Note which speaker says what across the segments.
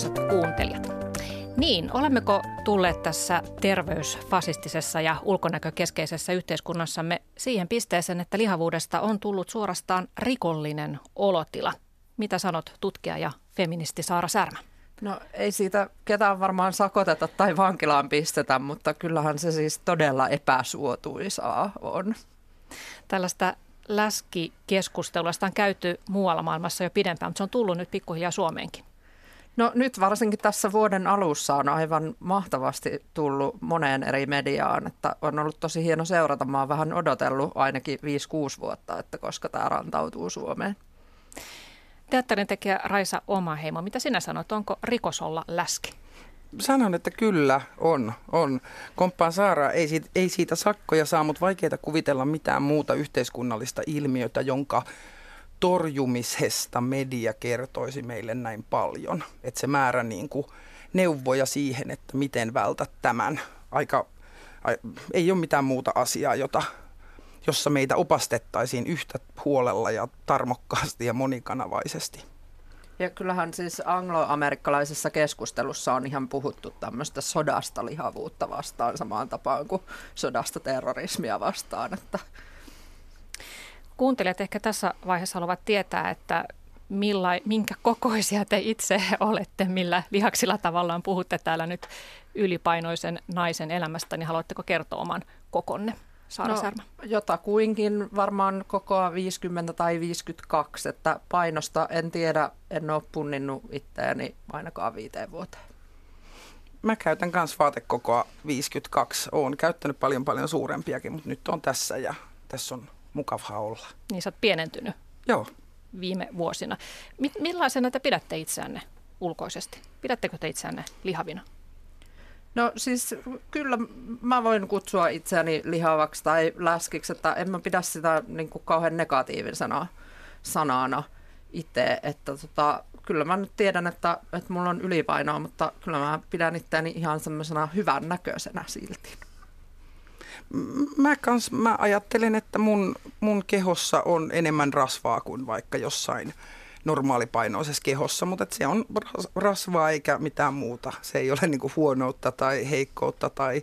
Speaker 1: Arvoisat kuuntelijat. Niin, olemmeko tulleet tässä terveysfasistisessa ja ulkonäkökeskeisessä yhteiskunnassamme siihen pisteeseen, että lihavuudesta on tullut suorastaan rikollinen olotila? Mitä sanot tutkija ja feministi Saara Särmä?
Speaker 2: No ei siitä ketään varmaan sakoteta tai vankilaan pistetä, mutta kyllähän se siis todella epäsuotuisaa on.
Speaker 1: Tällaista läskikeskustelua on käyty muualla maailmassa jo pidempään, mutta se on tullut nyt pikkuhiljaa Suomeenkin.
Speaker 2: No nyt varsinkin tässä vuoden alussa on aivan mahtavasti tullut moneen eri mediaan, että on ollut tosi hieno seurata. Mä oon vähän odotellut ainakin 5-6 vuotta, että koska tämä rantautuu Suomeen.
Speaker 1: Teatterin tekijä Raisa Omaheimo, mitä sinä sanot, onko rikos olla läski?
Speaker 3: Sanon, että kyllä on. on. Komppaan Saara ei siitä, ei siitä sakkoja saa, mutta vaikeaa kuvitella mitään muuta yhteiskunnallista ilmiötä, jonka torjumisesta media kertoisi meille näin paljon. Että se määrä niin kuin neuvoja siihen, että miten vältät tämän. Aika, ei ole mitään muuta asiaa, jota, jossa meitä opastettaisiin yhtä huolella ja tarmokkaasti ja monikanavaisesti.
Speaker 2: Ja kyllähän siis angloamerikkalaisessa keskustelussa on ihan puhuttu tämmöistä sodasta lihavuutta vastaan samaan tapaan kuin sodasta terrorismia vastaan. Että.
Speaker 1: Kuuntelijat ehkä tässä vaiheessa haluavat tietää, että milla, minkä kokoisia te itse olette, millä lihaksilla tavallaan puhutte täällä nyt ylipainoisen naisen elämästä, niin haluatteko kertoa oman kokonne? Saara no, Särmä?
Speaker 2: Jotakuinkin varmaan kokoa 50 tai 52, että painosta en tiedä, en ole punninnut itseäni ainakaan viiteen vuoteen.
Speaker 3: Mä käytän myös vaatekokoa 52. Oon käyttänyt paljon paljon suurempiakin, mutta nyt on tässä ja tässä on mukavaa olla.
Speaker 1: Niin sä oot pienentynyt
Speaker 3: Joo.
Speaker 1: viime vuosina. Millaisena te pidätte itseänne ulkoisesti? Pidättekö te itseänne lihavina?
Speaker 2: No siis kyllä mä voin kutsua itseäni lihavaksi tai läskiksi, että en mä pidä sitä niin kuin kauhean negatiivisena sanana itse, että tota, kyllä mä nyt tiedän, että, että mulla on ylipainoa, mutta kyllä mä pidän itseäni ihan semmoisena hyvän näköisenä silti.
Speaker 3: Mä, kans, mä ajattelen, että mun, mun kehossa on enemmän rasvaa kuin vaikka jossain normaalipainoisessa kehossa, mutta se on rasvaa eikä mitään muuta. Se ei ole niin huonoutta tai heikkoutta tai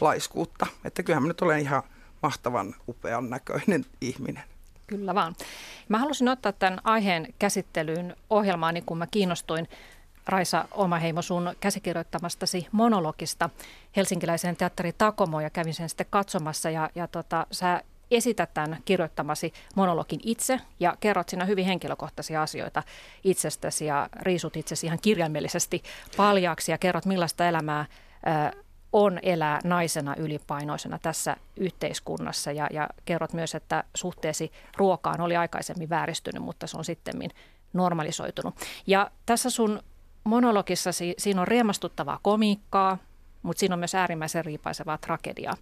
Speaker 3: laiskuutta. Että kyllähän mä nyt olen ihan mahtavan upean näköinen ihminen.
Speaker 1: Kyllä vaan. Mä halusin ottaa tämän aiheen käsittelyyn ohjelmaani, kun mä kiinnostuin Raisa Omaheimo sun käsikirjoittamastasi monologista helsinkiläiseen teatteri Takomo ja kävin sen sitten katsomassa ja, ja tota, sä esität tämän kirjoittamasi monologin itse ja kerrot siinä hyvin henkilökohtaisia asioita itsestäsi ja riisut itsesi ihan kirjaimellisesti paljaaksi ja kerrot millaista elämää on elää naisena ylipainoisena tässä yhteiskunnassa ja, ja kerrot myös, että suhteesi ruokaan oli aikaisemmin vääristynyt, mutta se on sitten normalisoitunut. Ja tässä sun monologissasi siinä on riemastuttavaa komiikkaa, mutta siinä on myös äärimmäisen riipaisevaa tragediaa.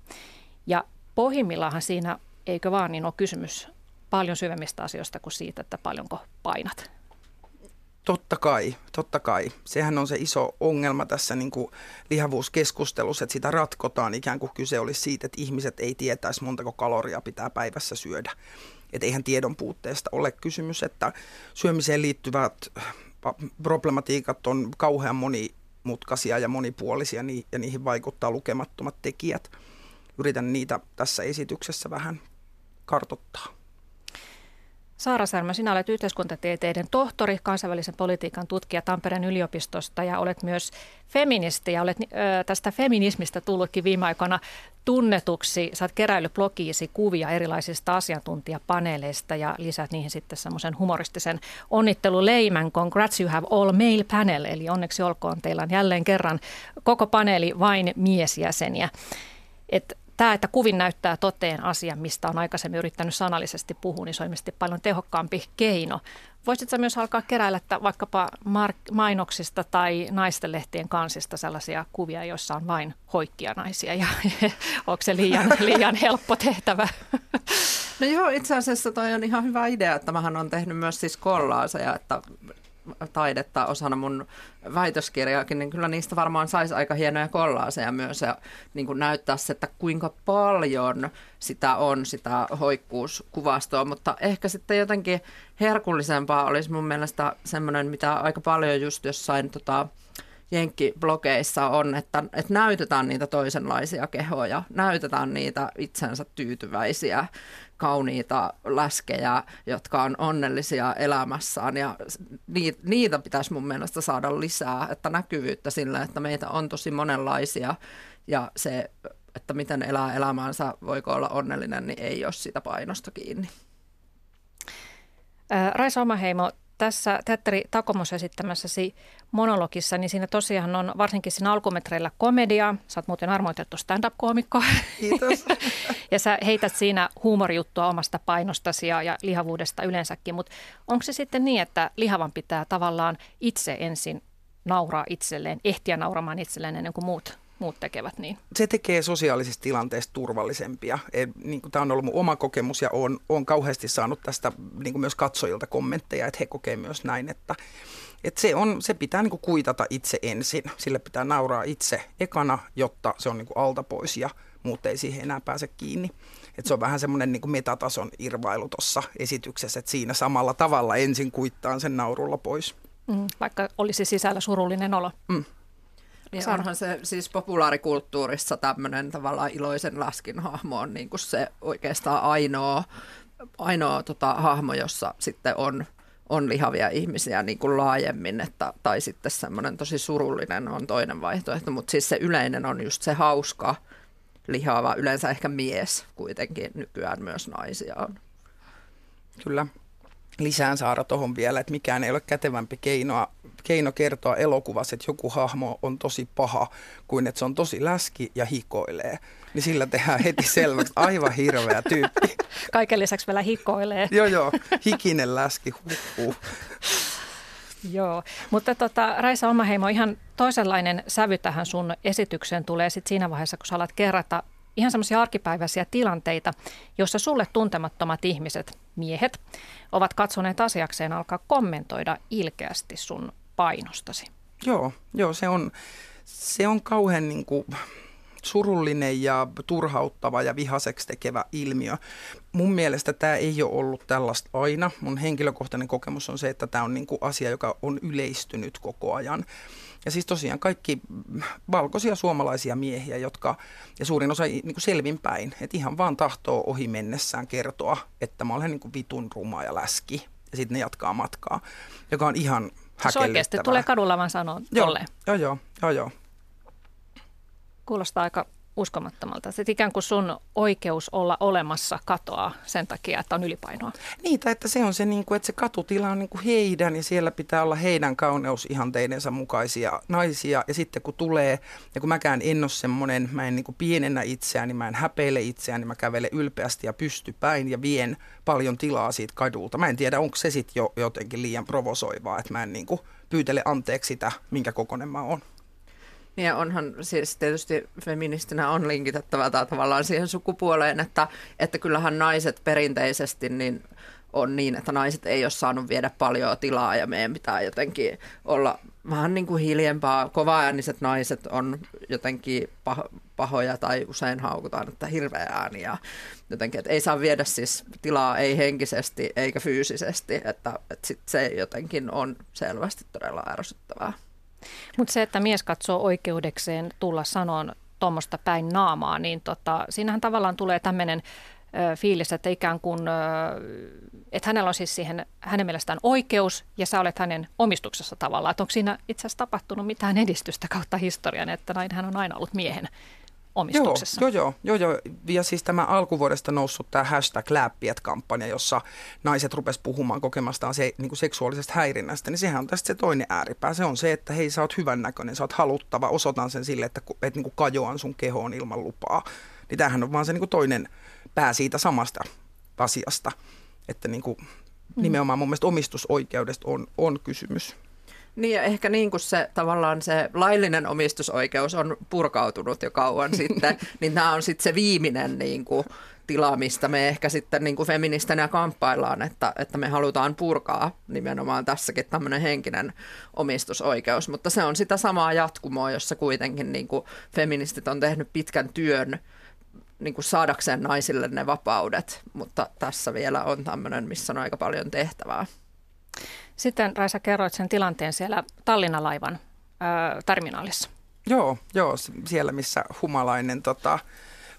Speaker 1: Ja pohjimmillaan siinä eikö vaan, niin ole kysymys paljon syvemmistä asioista kuin siitä, että paljonko painat.
Speaker 3: Totta kai, totta kai. Sehän on se iso ongelma tässä niin kuin lihavuuskeskustelussa, että sitä ratkotaan ikään kuin kyse olisi siitä, että ihmiset ei tietäisi montako kaloria pitää päivässä syödä. Että eihän tiedon puutteesta ole kysymys, että syömiseen liittyvät problematiikat on kauhean monimutkaisia ja monipuolisia ja niihin vaikuttaa lukemattomat tekijät. Yritän niitä tässä esityksessä vähän kartottaa.
Speaker 1: Saara Särmä, sinä olet yhteiskuntatieteiden tohtori, kansainvälisen politiikan tutkija Tampereen yliopistosta ja olet myös feministi ja olet tästä feminismistä tullutkin viime aikoina tunnetuksi. Oot keräillyt blogiisi kuvia erilaisista asiantuntijapaneeleista ja lisät niihin sitten semmoisen humoristisen onnitteluleimän Congrats you have all male panel, eli onneksi olkoon teillä on jälleen kerran koko paneeli vain miesjäseniä. Et tämä, että kuvin näyttää toteen asian, mistä on aikaisemmin yrittänyt sanallisesti puhua, niin se on paljon tehokkaampi keino. Voisitko myös alkaa keräillä että vaikkapa mark- mainoksista tai naistenlehtien kansista sellaisia kuvia, joissa on vain hoikkia naisia ja onko se liian, liian helppo tehtävä?
Speaker 2: No joo, itse asiassa toi on ihan hyvä idea, että mähän on tehnyt myös siis kollaaseja, että taidetta osana mun väitöskirjaakin, niin kyllä niistä varmaan saisi aika hienoja kollaaseja myös ja niin kuin näyttää se, että kuinka paljon sitä on, sitä hoikkuuskuvastoa, mutta ehkä sitten jotenkin herkullisempaa olisi mun mielestä semmoinen, mitä aika paljon just jossain tota, jenkkiblogeissa on, että, että näytetään niitä toisenlaisia kehoja, näytetään niitä itsensä tyytyväisiä, kauniita läskejä, jotka on onnellisia elämässään ja niitä pitäisi mun mielestä saada lisää, että näkyvyyttä sillä, että meitä on tosi monenlaisia ja se, että miten elää elämäänsä, voiko olla onnellinen, niin ei ole sitä painosta kiinni.
Speaker 1: Raisa Omaheimo, tässä teatteri Takomos esittämässäsi monologissa, niin siinä tosiaan on varsinkin siinä alkumetreillä komedia. Sä oot muuten armoitettu stand-up-koomikko.
Speaker 3: Kiitos.
Speaker 1: ja sä heität siinä huumorijuttua omasta painostasi ja, ja lihavuudesta yleensäkin, mutta onko se sitten niin, että lihavan pitää tavallaan itse ensin nauraa itselleen, ehtiä nauramaan itselleen ennen kuin muut muut tekevät niin.
Speaker 3: Se tekee sosiaalisista tilanteista turvallisempia. E, niin kuin tämä on ollut mun oma kokemus ja olen, olen kauheasti saanut tästä niin kuin myös katsojilta kommentteja, että he kokee myös näin, että, että se, on, se pitää niin kuin kuitata itse ensin. Sille pitää nauraa itse ekana, jotta se on niin kuin alta pois ja muut ei siihen enää pääse kiinni. Että se on vähän semmoinen niin metatason irvailu tuossa esityksessä, että siinä samalla tavalla ensin kuittaan sen naurulla pois.
Speaker 1: Mm, vaikka olisi sisällä surullinen olo. Mm.
Speaker 2: Niin onhan se siis populaarikulttuurissa tämmöinen tavallaan iloisen läskin hahmo on niin kuin se oikeastaan ainoa, ainoa tota, hahmo, jossa sitten on, on lihavia ihmisiä niin kuin laajemmin, että, tai sitten semmoinen tosi surullinen on toinen vaihtoehto, mutta siis se yleinen on just se hauska, lihava, yleensä ehkä mies kuitenkin, nykyään myös naisia on.
Speaker 3: Kyllä lisään saada tuohon vielä, että mikään ei ole kätevämpi keinoa, keino kertoa elokuvassa, että joku hahmo on tosi paha, kuin että se on tosi läski ja hikoilee. Niin sillä tehdään heti selväksi, aivan hirveä tyyppi.
Speaker 1: Kaiken lisäksi vielä hikoilee.
Speaker 3: joo, joo, hikinen läski, huh,
Speaker 1: Joo, mutta tota, Raisa Omaheimo, ihan toisenlainen sävy tähän sun esitykseen tulee sitten siinä vaiheessa, kun sä alat kerrata ihan semmoisia arkipäiväisiä tilanteita, joissa sulle tuntemattomat ihmiset, miehet, ovat katsoneet asiakseen alkaa kommentoida ilkeästi sun painostasi.
Speaker 3: Joo, joo se on, se on kauhean niin kuin surullinen ja turhauttava ja vihaseksi tekevä ilmiö. Mun mielestä tämä ei ole ollut tällaista aina. Mun henkilökohtainen kokemus on se, että tämä on niin kuin asia, joka on yleistynyt koko ajan. Ja siis tosiaan kaikki valkoisia suomalaisia miehiä, jotka, ja suurin osa niin kuin selvinpäin, että ihan vaan tahtoo ohi mennessään kertoa, että mä olen niin kuin vitun ruma ja läski. Ja sitten ne jatkaa matkaa, joka on ihan häkellyttävää. Se
Speaker 1: oikeasti tulee kadulla vaan sanoa
Speaker 3: joo, joo, joo, joo, joo.
Speaker 1: Kuulostaa aika uskomattomalta. Se ikään kuin sun oikeus olla olemassa katoaa sen takia, että on ylipainoa.
Speaker 3: Tai että se on se, niin kuin, että se katutila on niin kuin heidän ja siellä pitää olla heidän kauneusihanteidensa mukaisia naisia. Ja sitten kun tulee, ja kun mäkään en ole semmoinen, mä en niin kuin pienennä itseäni, mä en häpeile itseäni, mä kävelen ylpeästi ja pystypäin ja vien paljon tilaa siitä kadulta. Mä en tiedä, onko se sitten jo jotenkin liian provosoivaa, että mä en niin kuin pyytele anteeksi sitä, minkä kokoinen mä oon.
Speaker 2: Niin ja onhan siis tietysti feministinä on linkitettävä tavallaan siihen sukupuoleen, että, että kyllähän naiset perinteisesti niin on niin, että naiset ei ole saanut viedä paljon tilaa ja meidän pitää jotenkin olla vähän niin kuin hiljempaa. Kovaääniset naiset on jotenkin pahoja tai usein haukutaan, että hirveä ääni ja jotenkin, että ei saa viedä siis tilaa ei henkisesti eikä fyysisesti, että, että sit se jotenkin on selvästi todella ärsyttävää.
Speaker 1: Mutta se, että mies katsoo oikeudekseen tulla sanoon tuommoista päin naamaa, niin tota, siinähän tavallaan tulee tämmöinen fiilis, että ikään kuin, että hänellä on siis siihen hänen mielestään oikeus ja sä olet hänen omistuksessa tavallaan. Että onko siinä itse asiassa tapahtunut mitään edistystä kautta historian, että näin hän on aina ollut miehen omistuksessa.
Speaker 3: Joo, joo, joo, joo. Ja siis tämä alkuvuodesta noussut tämä hashtag kampanja jossa naiset rupes puhumaan kokemastaan se, niin kuin seksuaalisesta häirinnästä, niin sehän on tästä se toinen ääripää. Se on se, että hei, sä oot hyvännäköinen, sä oot haluttava, osoitan sen sille, että, että niin kuin kajoan sun kehoon ilman lupaa. Niin tämähän on vaan se niin kuin toinen pää siitä samasta asiasta, että niin kuin, mm. nimenomaan mun mielestä omistusoikeudesta on, on kysymys.
Speaker 2: Niin ja ehkä niin kuin se tavallaan se laillinen omistusoikeus on purkautunut jo kauan sitten, niin tämä on sitten se viimeinen niin kuin tila, mistä me ehkä sitten niin kuin feministinä kamppaillaan, että, että me halutaan purkaa nimenomaan tässäkin tämmöinen henkinen omistusoikeus, mutta se on sitä samaa jatkumoa, jossa kuitenkin niin kuin feministit on tehnyt pitkän työn niin kuin saadakseen naisille ne vapaudet, mutta tässä vielä on tämmöinen, missä on aika paljon tehtävää.
Speaker 1: Sitten Raisa kerroit sen tilanteen siellä Tallinna-laivan ö, terminaalissa.
Speaker 3: Joo, joo, siellä missä humalainen, tota,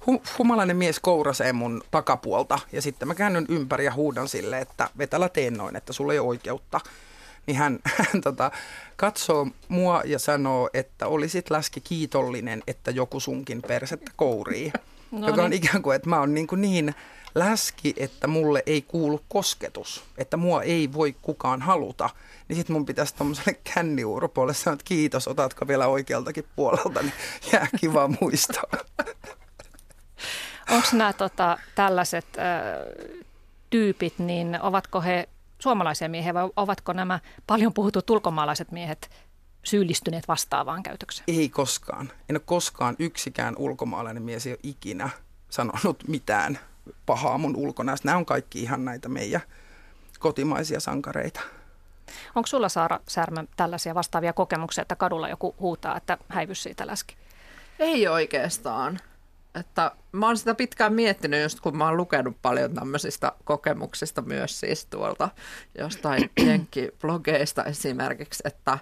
Speaker 3: hum, humalainen mies kourasee mun takapuolta ja sitten mä käännyn ympäri ja huudan sille, että vetälä teen noin, että sulla ei ole oikeutta. Niin hän, hän tota, katsoo mua ja sanoo, että olisit läski kiitollinen, että joku sunkin persettä kourii. No joka on niin. ikään kuin, että mä oon niin, kuin niin läski, että mulle ei kuulu kosketus, että mua ei voi kukaan haluta, niin sitten mun pitäisi tuommoiselle känniuropuolelle sanoa, että kiitos, otatko vielä oikealtakin puolelta, niin jää kiva muistoa.
Speaker 1: Onko nämä tota, tällaiset äh, tyypit, niin ovatko he suomalaisia miehiä vai ovatko nämä paljon puhutut ulkomaalaiset miehet syyllistyneet vastaavaan käytökseen?
Speaker 3: Ei koskaan. En ole koskaan yksikään ulkomaalainen mies ei ole ikinä sanonut mitään pahaa mun ulkonäöstä. Nämä on kaikki ihan näitä meidän kotimaisia sankareita.
Speaker 1: Onko sulla Saara Särmä tällaisia vastaavia kokemuksia, että kadulla joku huutaa, että häivys siitä läski?
Speaker 2: Ei oikeastaan. Että mä oon sitä pitkään miettinyt, just kun mä oon lukenut paljon tämmöisistä kokemuksista myös siis tuolta jostain jenkkiblogeista esimerkiksi, että,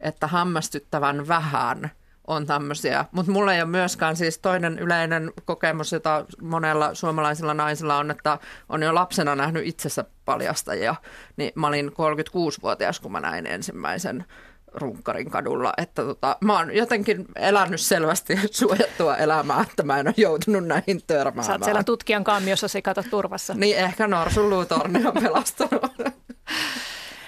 Speaker 2: että hämmästyttävän vähän – on tämmöisiä. Mutta mulla ei ole myöskään siis toinen yleinen kokemus, jota monella suomalaisilla naisilla on, että on jo lapsena nähnyt itsessä paljastajia. Niin mä olin 36-vuotias, kun mä näin ensimmäisen runkkarin kadulla. Että tota, mä oon jotenkin elänyt selvästi suojattua elämää, että mä en ole joutunut näihin törmäämään.
Speaker 1: Sä oot siellä tutkijan kammiossa sikata turvassa.
Speaker 2: Niin, ehkä Norsun luutorni on pelastanut.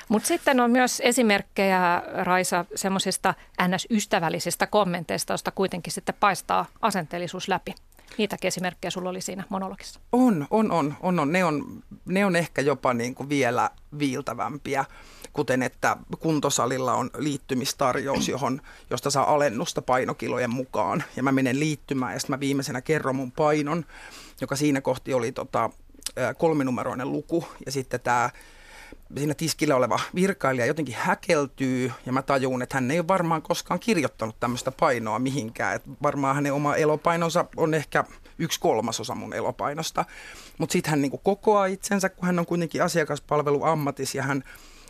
Speaker 1: Mutta sitten on myös esimerkkejä, Raisa, semmoisista ns-ystävällisistä kommenteista, joista kuitenkin sitten paistaa asenteellisuus läpi. Niitäkin esimerkkejä sulla oli siinä monologissa.
Speaker 3: On, on, on. on, on. Ne, on ne on ehkä jopa niin kuin vielä viiltävämpiä, kuten että kuntosalilla on liittymistarjous, johon, josta saa alennusta painokilojen mukaan. Ja mä menen liittymään ja sitten mä viimeisenä kerron mun painon, joka siinä kohti oli tota, kolminumeroinen luku. Ja sitten tämä siinä tiskillä oleva virkailija jotenkin häkeltyy ja mä tajun, että hän ei ole varmaan koskaan kirjoittanut tämmöistä painoa mihinkään. Et varmaan hänen oma elopainonsa on ehkä yksi kolmasosa mun elopainosta. Mutta sitten hän niinku kokoaa itsensä, kun hän on kuitenkin asiakaspalveluammatis ja hän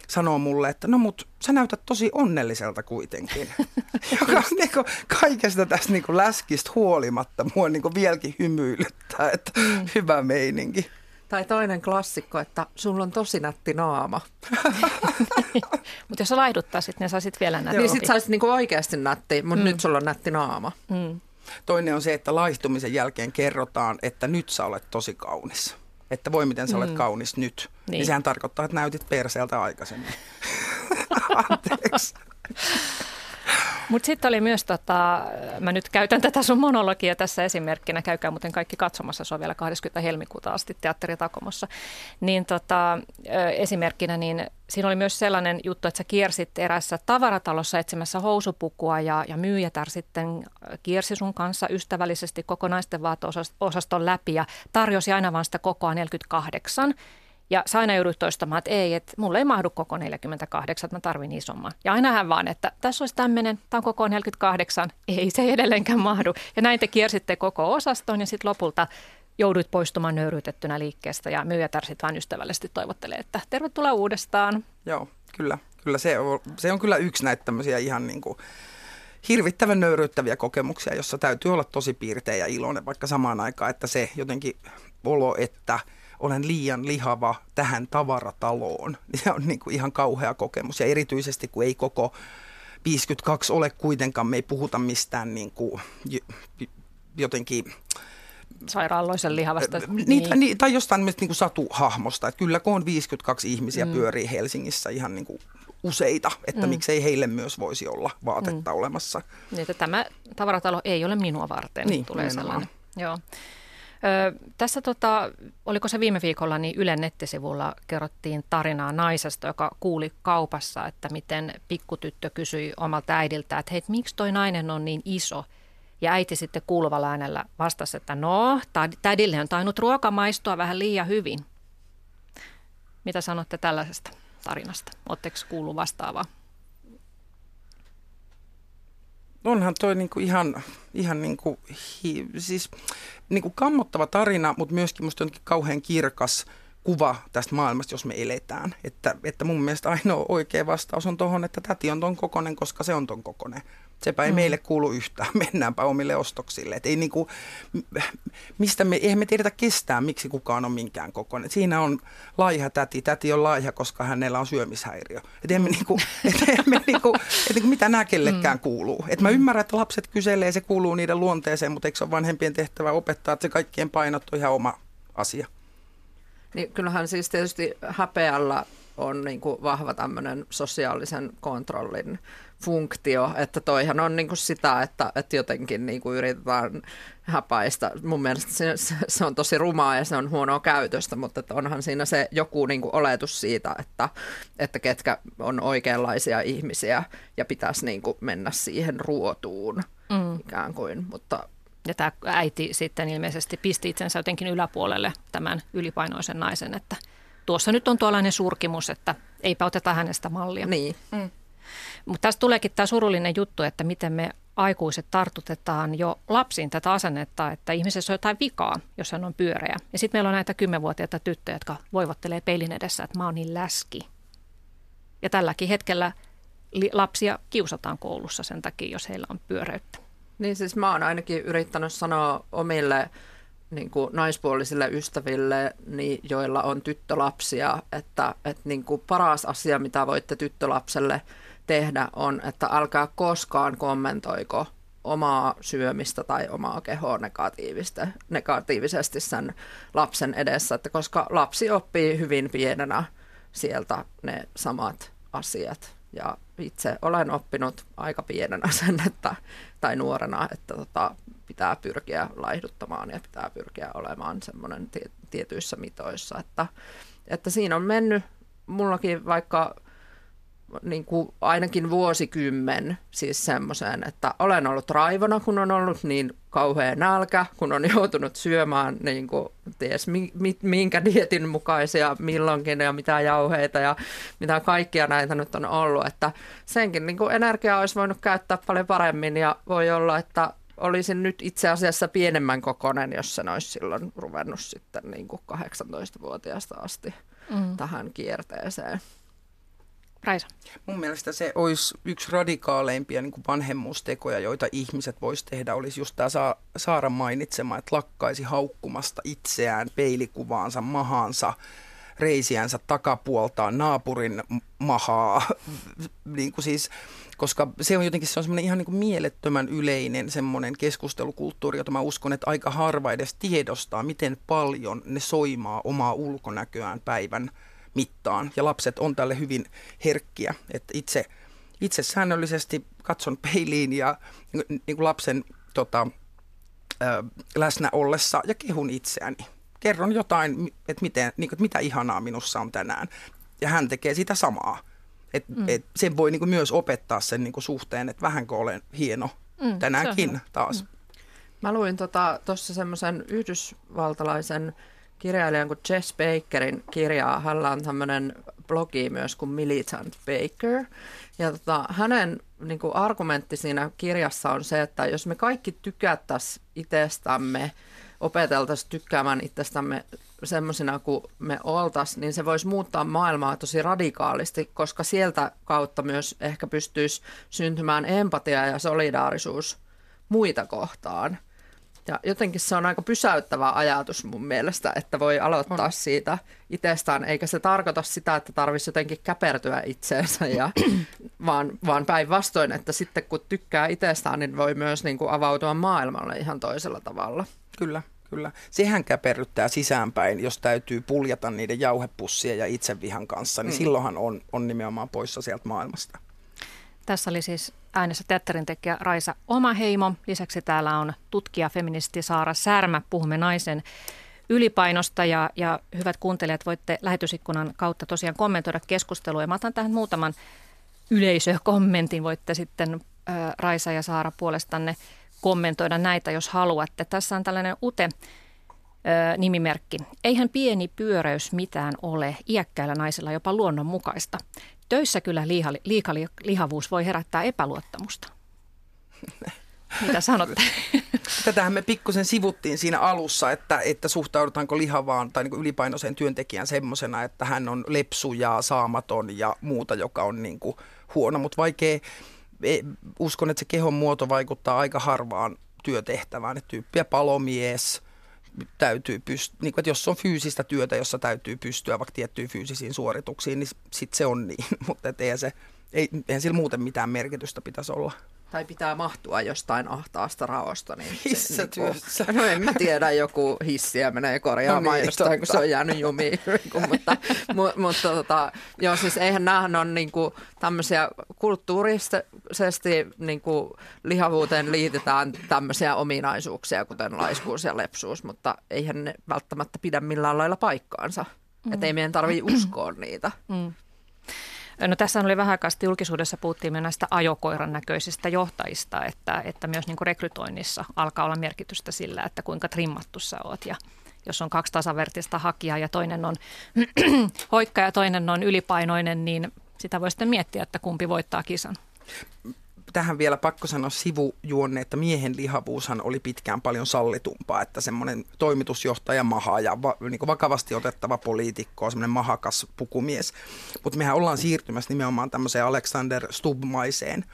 Speaker 3: sanoo mulle, että no mut sä näytät tosi onnelliselta kuitenkin. Joka niinku kaikesta tästä niinku läskistä huolimatta mua niinku vieläkin hymyilyttää, että mm. hyvä meininki.
Speaker 2: Tai toinen klassikko, että sulla on tosi nätti naama.
Speaker 1: mutta jos sä laihduttaisit, niin saisit vielä nätti.
Speaker 2: Niin sit saisit niinku oikeasti nätti, mutta mm. nyt sulla on nätti naama. Mm.
Speaker 3: Toinen on se, että laihtumisen jälkeen kerrotaan, että nyt sä olet tosi kaunis. Että voi miten sä olet mm. kaunis nyt. Niin. niin sehän tarkoittaa, että näytit perseeltä aikaisemmin. Anteeksi.
Speaker 1: Mutta sitten oli myös, tota, mä nyt käytän tätä sun monologia tässä esimerkkinä, käykää muuten kaikki katsomassa, se on vielä 20. helmikuuta asti Teatteri Takomossa. Niin tota, esimerkkinä, niin siinä oli myös sellainen juttu, että sä kiersit erässä tavaratalossa etsimässä housupukua ja, ja myyjätär sitten kiersi sun kanssa ystävällisesti koko naisten vaateosaston läpi ja tarjosi aina vain sitä kokoa 48 ja sä aina joudut toistamaan, että ei, että mulle ei mahdu koko 48, että mä tarvin isomman. Ja aina hän vaan, että tässä olisi tämmöinen, tämä on koko 48, ei se edelleenkään mahdu. Ja näin te kiersitte koko osaston ja sitten lopulta jouduit poistumaan nöyryytettynä liikkeestä ja myyjätär sitten vain ystävällisesti toivottelee, että tervetuloa uudestaan.
Speaker 3: Joo, kyllä. Kyllä se on, se on kyllä yksi näitä tämmöisiä ihan niin kuin hirvittävän nöyryyttäviä kokemuksia, jossa täytyy olla tosi piirteä ja iloinen, vaikka samaan aikaan, että se jotenkin olo, että – olen liian lihava tähän tavarataloon. Se on niin kuin ihan kauhea kokemus ja erityisesti kun ei koko 52 ole kuitenkaan, me ei puhuta mistään niin kuin jotenkin
Speaker 1: sairaaloisen lihavasta.
Speaker 3: Niin, niin. tai jostain niin kuin satuhahmosta. Että kyllä kun on 52 ihmisiä mm. pyörii Helsingissä ihan niin kuin useita, että mm. miksei heille myös voisi olla vaatetta mm. olemassa.
Speaker 1: Niin, että tämä tavaratalo ei ole minua varten,
Speaker 3: niin,
Speaker 1: tulee sellainen. Joo. Ö, tässä tota, oliko se viime viikolla, niin Ylen nettisivulla kerrottiin tarinaa naisesta, joka kuuli kaupassa, että miten pikkutyttö kysyi omalta äidiltä, että hei, miksi toi nainen on niin iso? Ja äiti sitten kuuluvalla äänellä vastasi, että no, tädille on tainnut ruoka maistua vähän liian hyvin. Mitä sanotte tällaisesta tarinasta? Oletteko kuullut vastaavaa?
Speaker 3: Onhan toi niinku ihan, ihan niinku, hi, siis niinku kammottava tarina, mutta myöskin musta kauhean kirkas kuva tästä maailmasta, jos me eletään. Että, että mun mielestä ainoa oikea vastaus on tuohon, että täti on ton kokonen, koska se on ton kokonen. Sepä ei mm. meille kuulu yhtään, mennäänpä omille ostoksille. Et ei niinku, mistä me, eihän me tiedetä kestää, miksi kukaan on minkään kokoinen. Siinä on laiha täti, täti on laiha, koska hänellä on syömishäiriö. Et emme niinku, et emme niinku, et niinku, mitä nämä kellekään mm. kuuluu. Et mä ymmärrän, että lapset kyselee, se kuuluu niiden luonteeseen, mutta eikö se ole vanhempien tehtävä opettaa, että se kaikkien painot on ihan oma asia.
Speaker 2: Niin kyllähän siis tietysti häpeällä on niin kuin vahva tämmöinen sosiaalisen kontrollin funktio, että toihan on niin kuin sitä, että, että jotenkin niin kuin yritetään häpäistä. Mun mielestä se, se on tosi rumaa ja se on huonoa käytöstä, mutta että onhan siinä se joku niin kuin oletus siitä, että, että ketkä on oikeanlaisia ihmisiä ja pitäisi niin kuin mennä siihen ruotuun mm. ikään kuin, mutta
Speaker 1: ja tämä äiti sitten ilmeisesti pisti itsensä jotenkin yläpuolelle tämän ylipainoisen naisen, että tuossa nyt on tuollainen surkimus, että eipä oteta hänestä mallia.
Speaker 2: Niin. Mm.
Speaker 1: Mutta tässä tuleekin tämä surullinen juttu, että miten me aikuiset tartutetaan jo lapsiin tätä asennetta, että ihmisessä on jotain vikaa, jos hän on pyöreä. Ja sitten meillä on näitä kymmenvuotiaita tyttöjä, jotka voivottelee peilin edessä, että mä oon niin läski. Ja tälläkin hetkellä lapsia kiusataan koulussa sen takia, jos heillä on pyöreyttä.
Speaker 2: Niin siis mä oon ainakin yrittänyt sanoa omille niin kuin naispuolisille ystäville, niin, joilla on tyttölapsia, että, että niin kuin paras asia, mitä voitte tyttölapselle tehdä, on, että älkää koskaan kommentoiko omaa syömistä tai omaa kehoa negatiivisesti sen lapsen edessä, että koska lapsi oppii hyvin pienenä sieltä ne samat asiat. Ja itse olen oppinut aika pienenä sen, että, tai nuorena, että tota, pitää pyrkiä laihduttamaan ja pitää pyrkiä olemaan semmoinen tietyissä mitoissa. Että, että siinä on mennyt mullakin vaikka niin kuin ainakin vuosikymmen siis semmoiseen, että olen ollut raivona, kun on ollut niin kauhea nälkä, kun on joutunut syömään niin kuin, ties mi, mi, minkä dietin mukaisia milloinkin ja mitä jauheita ja mitä kaikkia näitä nyt on ollut, että senkin niin kuin energiaa olisi voinut käyttää paljon paremmin ja voi olla, että olisin nyt itse asiassa pienemmän kokonen, jos sen olisi silloin ruvennut sitten niin kuin 18-vuotiaasta asti mm. tähän kierteeseen.
Speaker 1: Raisa.
Speaker 3: Mun mielestä se olisi yksi radikaaleimpia niin vanhemmuustekoja, joita ihmiset vois tehdä, olisi just tämä Sa- Saaran mainitsema, että lakkaisi haukkumasta itseään, peilikuvaansa, mahaansa, reisiänsä takapuoltaan, naapurin mahaa, niin kuin siis, koska se on jotenkin se on semmoinen ihan niin kuin mielettömän yleinen semmoinen keskustelukulttuuri, jota mä uskon, että aika harva edes tiedostaa, miten paljon ne soimaa omaa ulkonäköään päivän mittaan. Ja lapset on tälle hyvin herkkiä. Että itse, itse säännöllisesti katson peiliin ja niin kuin lapsen tota, ö, läsnä ollessa ja kehun itseäni. Kerron jotain, että, miten, niin kuin, että mitä ihanaa minussa on tänään. Ja hän tekee sitä samaa. Et, mm. et sen voi niin kuin myös opettaa sen niin kuin suhteen, että vähänkö olen hieno mm, tänäänkin taas. Mm.
Speaker 2: Mä luin tuossa tota, semmoisen yhdysvaltalaisen kirjailijan kuin Jess Bakerin kirjaa. Hänellä on tämmöinen blogi myös kuin Militant Baker. Ja tota, hänen niin kuin argumentti siinä kirjassa on se, että jos me kaikki tykättäisiin itsestämme, opeteltaisiin tykkäämään itsestämme semmoisina kuin me oltaisiin, niin se voisi muuttaa maailmaa tosi radikaalisti, koska sieltä kautta myös ehkä pystyisi syntymään empatia ja solidaarisuus muita kohtaan. Ja jotenkin se on aika pysäyttävä ajatus mun mielestä, että voi aloittaa on. siitä itsestään, eikä se tarkoita sitä, että tarvitsisi jotenkin käpertyä itseensä, ja, vaan, vaan päinvastoin, että sitten kun tykkää itsestään, niin voi myös niin kuin avautua maailmalle ihan toisella tavalla.
Speaker 3: Kyllä, kyllä. Sehän käperryttää sisäänpäin, jos täytyy puljata niiden jauhepussien ja itsevihan kanssa, niin mm. silloinhan on, on nimenomaan poissa sieltä maailmasta.
Speaker 1: Tässä oli siis äänessä teatterin tekijä Raisa Omaheimo. Lisäksi täällä on tutkija feministi Saara Särmä. Puhumme naisen ylipainosta ja, ja hyvät kuuntelijat voitte lähetysikkunan kautta tosiaan kommentoida keskustelua. Ja mä otan tähän muutaman yleisökommentin. Voitte sitten ää, Raisa ja Saara puolestanne kommentoida näitä, jos haluatte. Tässä on tällainen Ute nimimerkki. Eihän pieni pyöräys mitään ole iäkkäillä naisilla jopa luonnonmukaista. Töissä kyllä liha, liika, lihavuus voi herättää epäluottamusta. Mitä sanotte?
Speaker 3: Tätähän me pikkusen sivuttiin siinä alussa, että, että suhtaudutaanko lihavaan tai niin ylipainoiseen työntekijään semmoisena, että hän on lepsu ja saamaton ja muuta, joka on niin kuin huono. Mutta vaikea, e, uskon, että se kehon muoto vaikuttaa aika harvaan työtehtävään. Että tyyppiä palomies, täytyy pystyä, niin kuin, että jos on fyysistä työtä, jossa täytyy pystyä vaikka tiettyihin fyysisiin suorituksiin, niin sitten se on niin, mutta eihän, se, ei, eihän sillä muuten mitään merkitystä pitäisi olla
Speaker 2: tai pitää mahtua jostain ahtaasta raosta. Niin
Speaker 3: Hissätyössä.
Speaker 2: Niin no en mä tiedä, joku hissiä menee korjaamaan no niin, jostain, totta. kun se on jäänyt jumiin. mutta mu, mutta tota, joo, siis eihän näähän on niin kuin, tämmöisiä kulttuurisesti niin kuin, lihavuuteen liitetään tämmöisiä ominaisuuksia, kuten laiskuus ja lepsuus, mutta eihän ne välttämättä pidä millään lailla paikkaansa. Mm. Että ei meidän tarvitse uskoa niitä. Mm.
Speaker 1: No tässä oli vähän aikaa julkisuudessa puhuttiin näistä ajokoiran näköisistä johtajista, että, että myös niin kuin rekrytoinnissa alkaa olla merkitystä sillä, että kuinka trimmattu sä oot. Ja jos on kaksi tasavertistä hakijaa ja toinen on hoikka ja toinen on ylipainoinen, niin sitä voi sitten miettiä, että kumpi voittaa kisan
Speaker 3: tähän vielä pakko sanoa sivujuonne, että miehen lihavuushan oli pitkään paljon sallitumpaa, että semmoinen toimitusjohtaja maha ja va, niin vakavasti otettava poliitikko, semmoinen mahakas pukumies. Mutta mehän ollaan siirtymässä nimenomaan tämmöiseen Alexander Stubbmaiseen,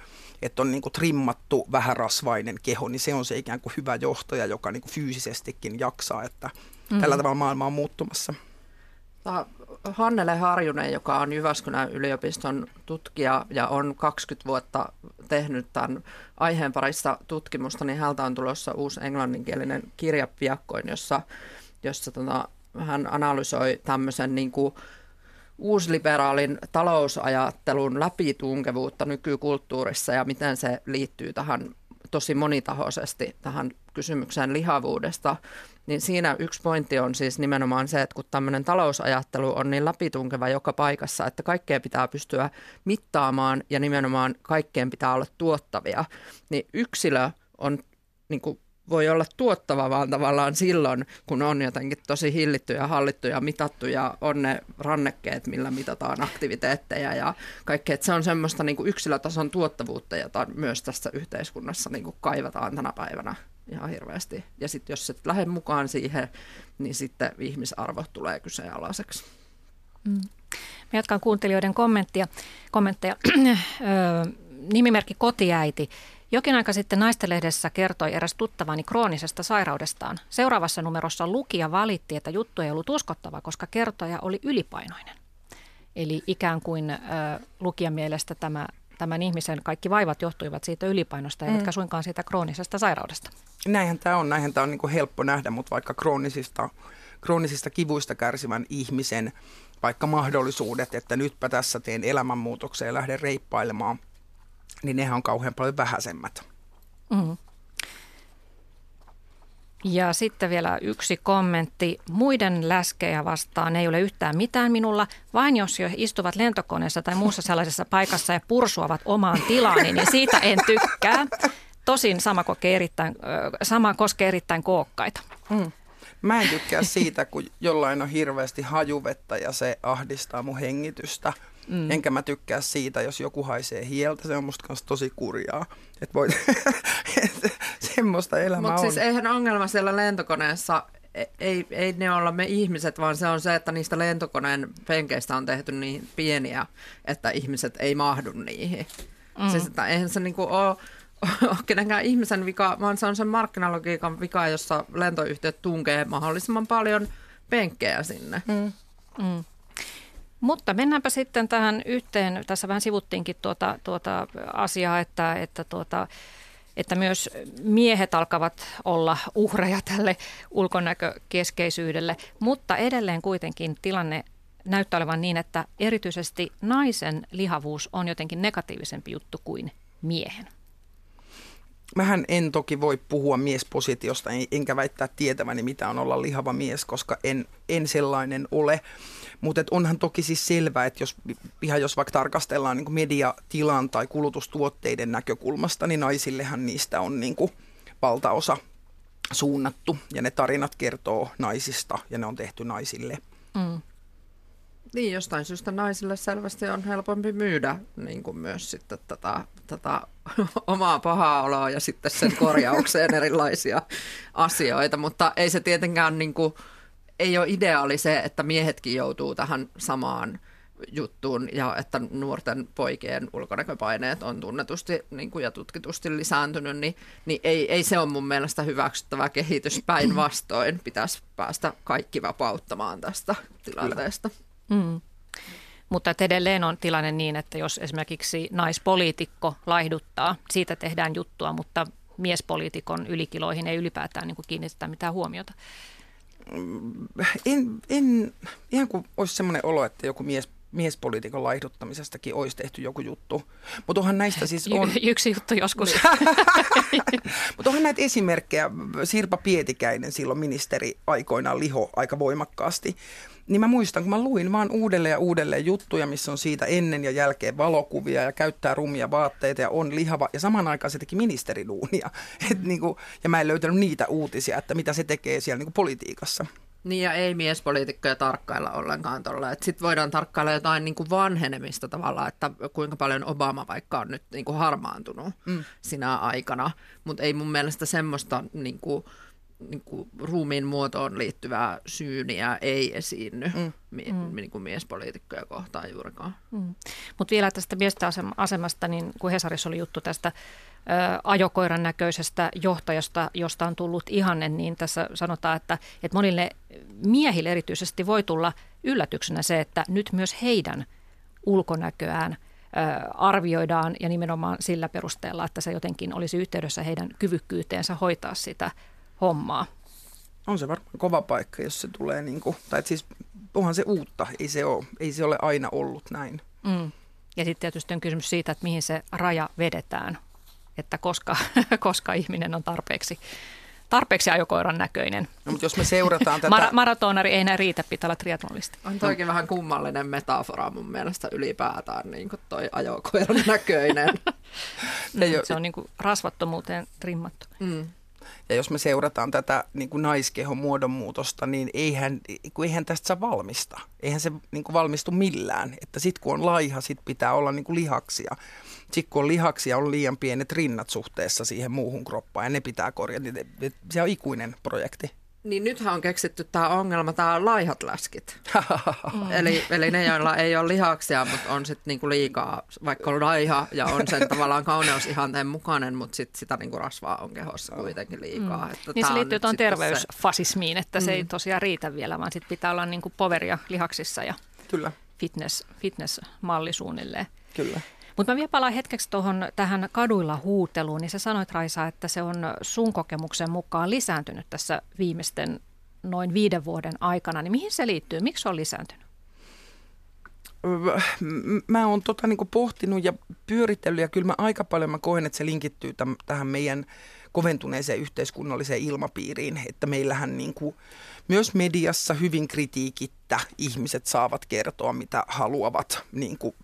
Speaker 3: että on niin kuin trimmattu vähärasvainen keho, niin se on se ikään kuin hyvä johtaja, joka niin kuin fyysisestikin jaksaa, että mm-hmm. tällä tavalla maailma on muuttumassa.
Speaker 2: Hannele Harjunen, joka on Jyväskylän yliopiston tutkija ja on 20 vuotta tehnyt tämän aiheen parissa tutkimusta, niin häneltä on tulossa uusi englanninkielinen kirja piakkoin, jossa, jossa tota, hän analysoi tämmöisen niin kuin uusliberaalin talousajattelun läpitunkevuutta nykykulttuurissa ja miten se liittyy tähän tosi monitahoisesti tähän kysymykseen lihavuudesta, niin siinä yksi pointti on siis nimenomaan se, että kun tämmöinen talousajattelu on niin läpitunkeva joka paikassa, että kaikkea pitää pystyä mittaamaan ja nimenomaan kaikkeen pitää olla tuottavia, niin yksilö on niin kuin voi olla tuottava vaan tavallaan silloin, kun on jotenkin tosi hillitty ja hallittu ja mitattu ja on ne rannekkeet, millä mitataan aktiviteetteja ja kaikkea. Se on semmoista niin kuin yksilötason tuottavuutta, jota myös tässä yhteiskunnassa niin kuin kaivataan tänä päivänä ihan hirveästi. Ja sitten jos et lähde mukaan siihen, niin sitten ihmisarvo tulee kyseenalaiseksi. Mm.
Speaker 1: Mä jatkan kuuntelijoiden kommenttia, kommentteja. Nimimerkki kotiäiti. Jokin aika sitten Naistelehdessä kertoi eräs tuttavani kroonisesta sairaudestaan. Seuraavassa numerossa lukija valitti, että juttu ei ollut uskottava, koska kertoja oli ylipainoinen. Eli ikään kuin ö, lukijan mielestä tämä tämän ihmisen kaikki vaivat johtuivat siitä ylipainosta, eivätkä mm. suinkaan siitä kroonisesta sairaudesta.
Speaker 3: Näinhän tämä on, näinhän tämä on niin helppo nähdä, mutta vaikka kroonisista, kroonisista kivuista kärsivän ihmisen vaikka mahdollisuudet, että nytpä tässä teen elämänmuutoksen ja lähden reippailemaan, niin nehän on kauhean paljon vähäisemmät. Mm.
Speaker 1: Ja sitten vielä yksi kommentti. Muiden läskejä vastaan ei ole yhtään mitään minulla, vain jos jo istuvat lentokoneessa tai muussa sellaisessa paikassa ja pursuavat omaan tilaani, niin siitä en tykkää. Tosin sama, kokee erittäin, sama koskee erittäin kookkaita. Mm.
Speaker 3: Mä en tykkää siitä, kun jollain on hirveästi hajuvettä ja se ahdistaa mun hengitystä. Mm. Enkä mä tykkää siitä, jos joku haisee hieltä. Se on musta kanssa tosi kurjaa. Et voi, semmoista elämää
Speaker 2: Mutta
Speaker 3: siis
Speaker 2: eihän ongelma siellä lentokoneessa, e- ei, ei ne olla me ihmiset, vaan se on se, että niistä lentokoneen penkeistä on tehty niin pieniä, että ihmiset ei mahdu niihin. Mm. Siis, että eihän se niinku ole ole kenenkään ihmisen vika, vaan se on sen markkinalogiikan vika, jossa lentoyhtiöt tunkee mahdollisimman paljon penkkejä sinne. Mm. Mm.
Speaker 1: Mutta mennäänpä sitten tähän yhteen, tässä vähän sivuttiinkin tuota, tuota asiaa, että, että, tuota, että myös miehet alkavat olla uhreja tälle ulkonäkökeskeisyydelle, mutta edelleen kuitenkin tilanne näyttää olevan niin, että erityisesti naisen lihavuus on jotenkin negatiivisempi juttu kuin miehen?
Speaker 3: Mähän en toki voi puhua miespositiosta, enkä väittää tietäväni, mitä on olla lihava mies, koska en, en sellainen ole. Mutta onhan toki siis selvää, että jos, ihan jos vaikka tarkastellaan niin mediatilan tai kulutustuotteiden näkökulmasta, niin naisillehan niistä on niin kuin valtaosa suunnattu ja ne tarinat kertoo naisista ja ne on tehty naisille. Mm.
Speaker 2: Niin, jostain syystä naisille selvästi on helpompi myydä niin kuin myös sitten tätä, tätä omaa pahaa oloa ja sitten sen korjaukseen erilaisia asioita, mutta ei se tietenkään niin kuin, ei ole ideaali se, että miehetkin joutuu tähän samaan juttuun ja että nuorten poikien ulkonäköpaineet on tunnetusti niin kuin, ja tutkitusti lisääntynyt, niin, niin ei, ei se ole mun mielestä hyväksyttävä kehitys. Päinvastoin pitäisi päästä kaikki vapauttamaan tästä tilanteesta. Mm.
Speaker 1: Mutta edelleen on tilanne niin, että jos esimerkiksi naispoliitikko laihduttaa, siitä tehdään juttua, mutta miespoliitikon ylikiloihin ei ylipäätään niin kuin kiinnitetä mitään huomiota.
Speaker 3: En, en, ihan kuin olisi semmoinen olo, että joku mies miespolitiikan laihduttamisestakin olisi tehty joku juttu. Mutta onhan näistä siis on...
Speaker 1: Y- yksi juttu joskus.
Speaker 3: Mutta onhan näitä esimerkkejä. Sirpa Pietikäinen silloin ministeri aikoinaan liho aika voimakkaasti. Niin mä muistan, kun mä luin vaan uudelleen ja uudelleen juttuja, missä on siitä ennen ja jälkeen valokuvia ja käyttää rumia vaatteita ja on lihava. Ja samaan aikaan se teki ministeriduunia. Et niin kuin, ja mä en löytänyt niitä uutisia, että mitä se tekee siellä niin kuin politiikassa.
Speaker 2: Niin ja ei miespoliitikkoja tarkkailla ollenkaan tuolla. Sitten voidaan tarkkailla jotain niin kuin vanhenemista tavallaan, että kuinka paljon Obama vaikka on nyt niin kuin harmaantunut mm. sinä aikana. Mutta ei mun mielestä semmoista niin kuin, niin kuin ruumiin muotoon liittyvää syyniä ei esiinny mm. Mi- mm. Niin kuin miespoliitikkoja kohtaan juurikaan. Mm.
Speaker 1: Mutta vielä tästä miesten asemasta, niin kuin Hesarissa oli juttu tästä ajokoiran näköisestä johtajasta, josta on tullut ihanne, niin tässä sanotaan, että, että monille miehille erityisesti voi tulla yllätyksenä se, että nyt myös heidän ulkonäköään arvioidaan ja nimenomaan sillä perusteella, että se jotenkin olisi yhteydessä heidän kyvykkyyteensä hoitaa sitä hommaa.
Speaker 3: On se varmaan kova paikka, jos se tulee, niin kuin, tai siis onhan se uutta, ei se ole, ei se ole aina ollut näin. Mm.
Speaker 1: Ja sitten tietysti on kysymys siitä, että mihin se raja vedetään että koska, koska ihminen on tarpeeksi, tarpeeksi ajokoiran näköinen.
Speaker 3: No, mutta jos me seurataan tätä... Mar-
Speaker 1: maratonari ei enää riitä, pitää olla triatlonisti.
Speaker 2: On toikin no. vähän kummallinen metafora mun mielestä ylipäätään, niin kuin toi ajokoiran näköinen.
Speaker 1: mm, se on niin kuin rasvattomuuteen trimmattu. Mm.
Speaker 3: Ja jos me seurataan tätä niin kuin naiskehon muodonmuutosta, niin eihän, eihän tästä saa valmista. Eihän se niin kuin valmistu millään. Että sitten kun on laiha, sit pitää olla niin kuin lihaksia. Sitten kun on lihaksia, on liian pienet rinnat suhteessa siihen muuhun kroppaan ja ne pitää korjata. Niin se on ikuinen projekti.
Speaker 2: Niin nythän on keksitty tämä ongelma, tämä laihat läskit. mm. eli, eli ne, joilla ei ole lihaksia, mutta on sitten niinku liikaa, vaikka on laiha ja on sen tavallaan kauneusihanteen mukainen, mutta sit sitä niinku rasvaa on kehossa kuitenkin liikaa.
Speaker 1: Mm. Että niin se liittyy tuon terveysfasismiin, että mm. se ei mm. tosiaan riitä vielä, vaan sitten pitää olla niinku poveria lihaksissa ja Kyllä. Fitness, fitness-malli suunnilleen.
Speaker 3: Kyllä.
Speaker 1: Mutta mä vielä palaan hetkeksi tuohon tähän kaduilla huuteluun, niin sä sanoit Raisa, että se on sun kokemuksen mukaan lisääntynyt tässä viimeisten noin viiden vuoden aikana. Niin mihin se liittyy? Miksi se on lisääntynyt?
Speaker 3: Mä oon tota niin pohtinut ja pyöritellyt ja kyllä mä aika paljon mä koen, että se linkittyy täm, tähän meidän koventuneeseen yhteiskunnalliseen ilmapiiriin, että meillähän niin myös mediassa hyvin kritiikittä ihmiset saavat kertoa, mitä haluavat, niin kuin,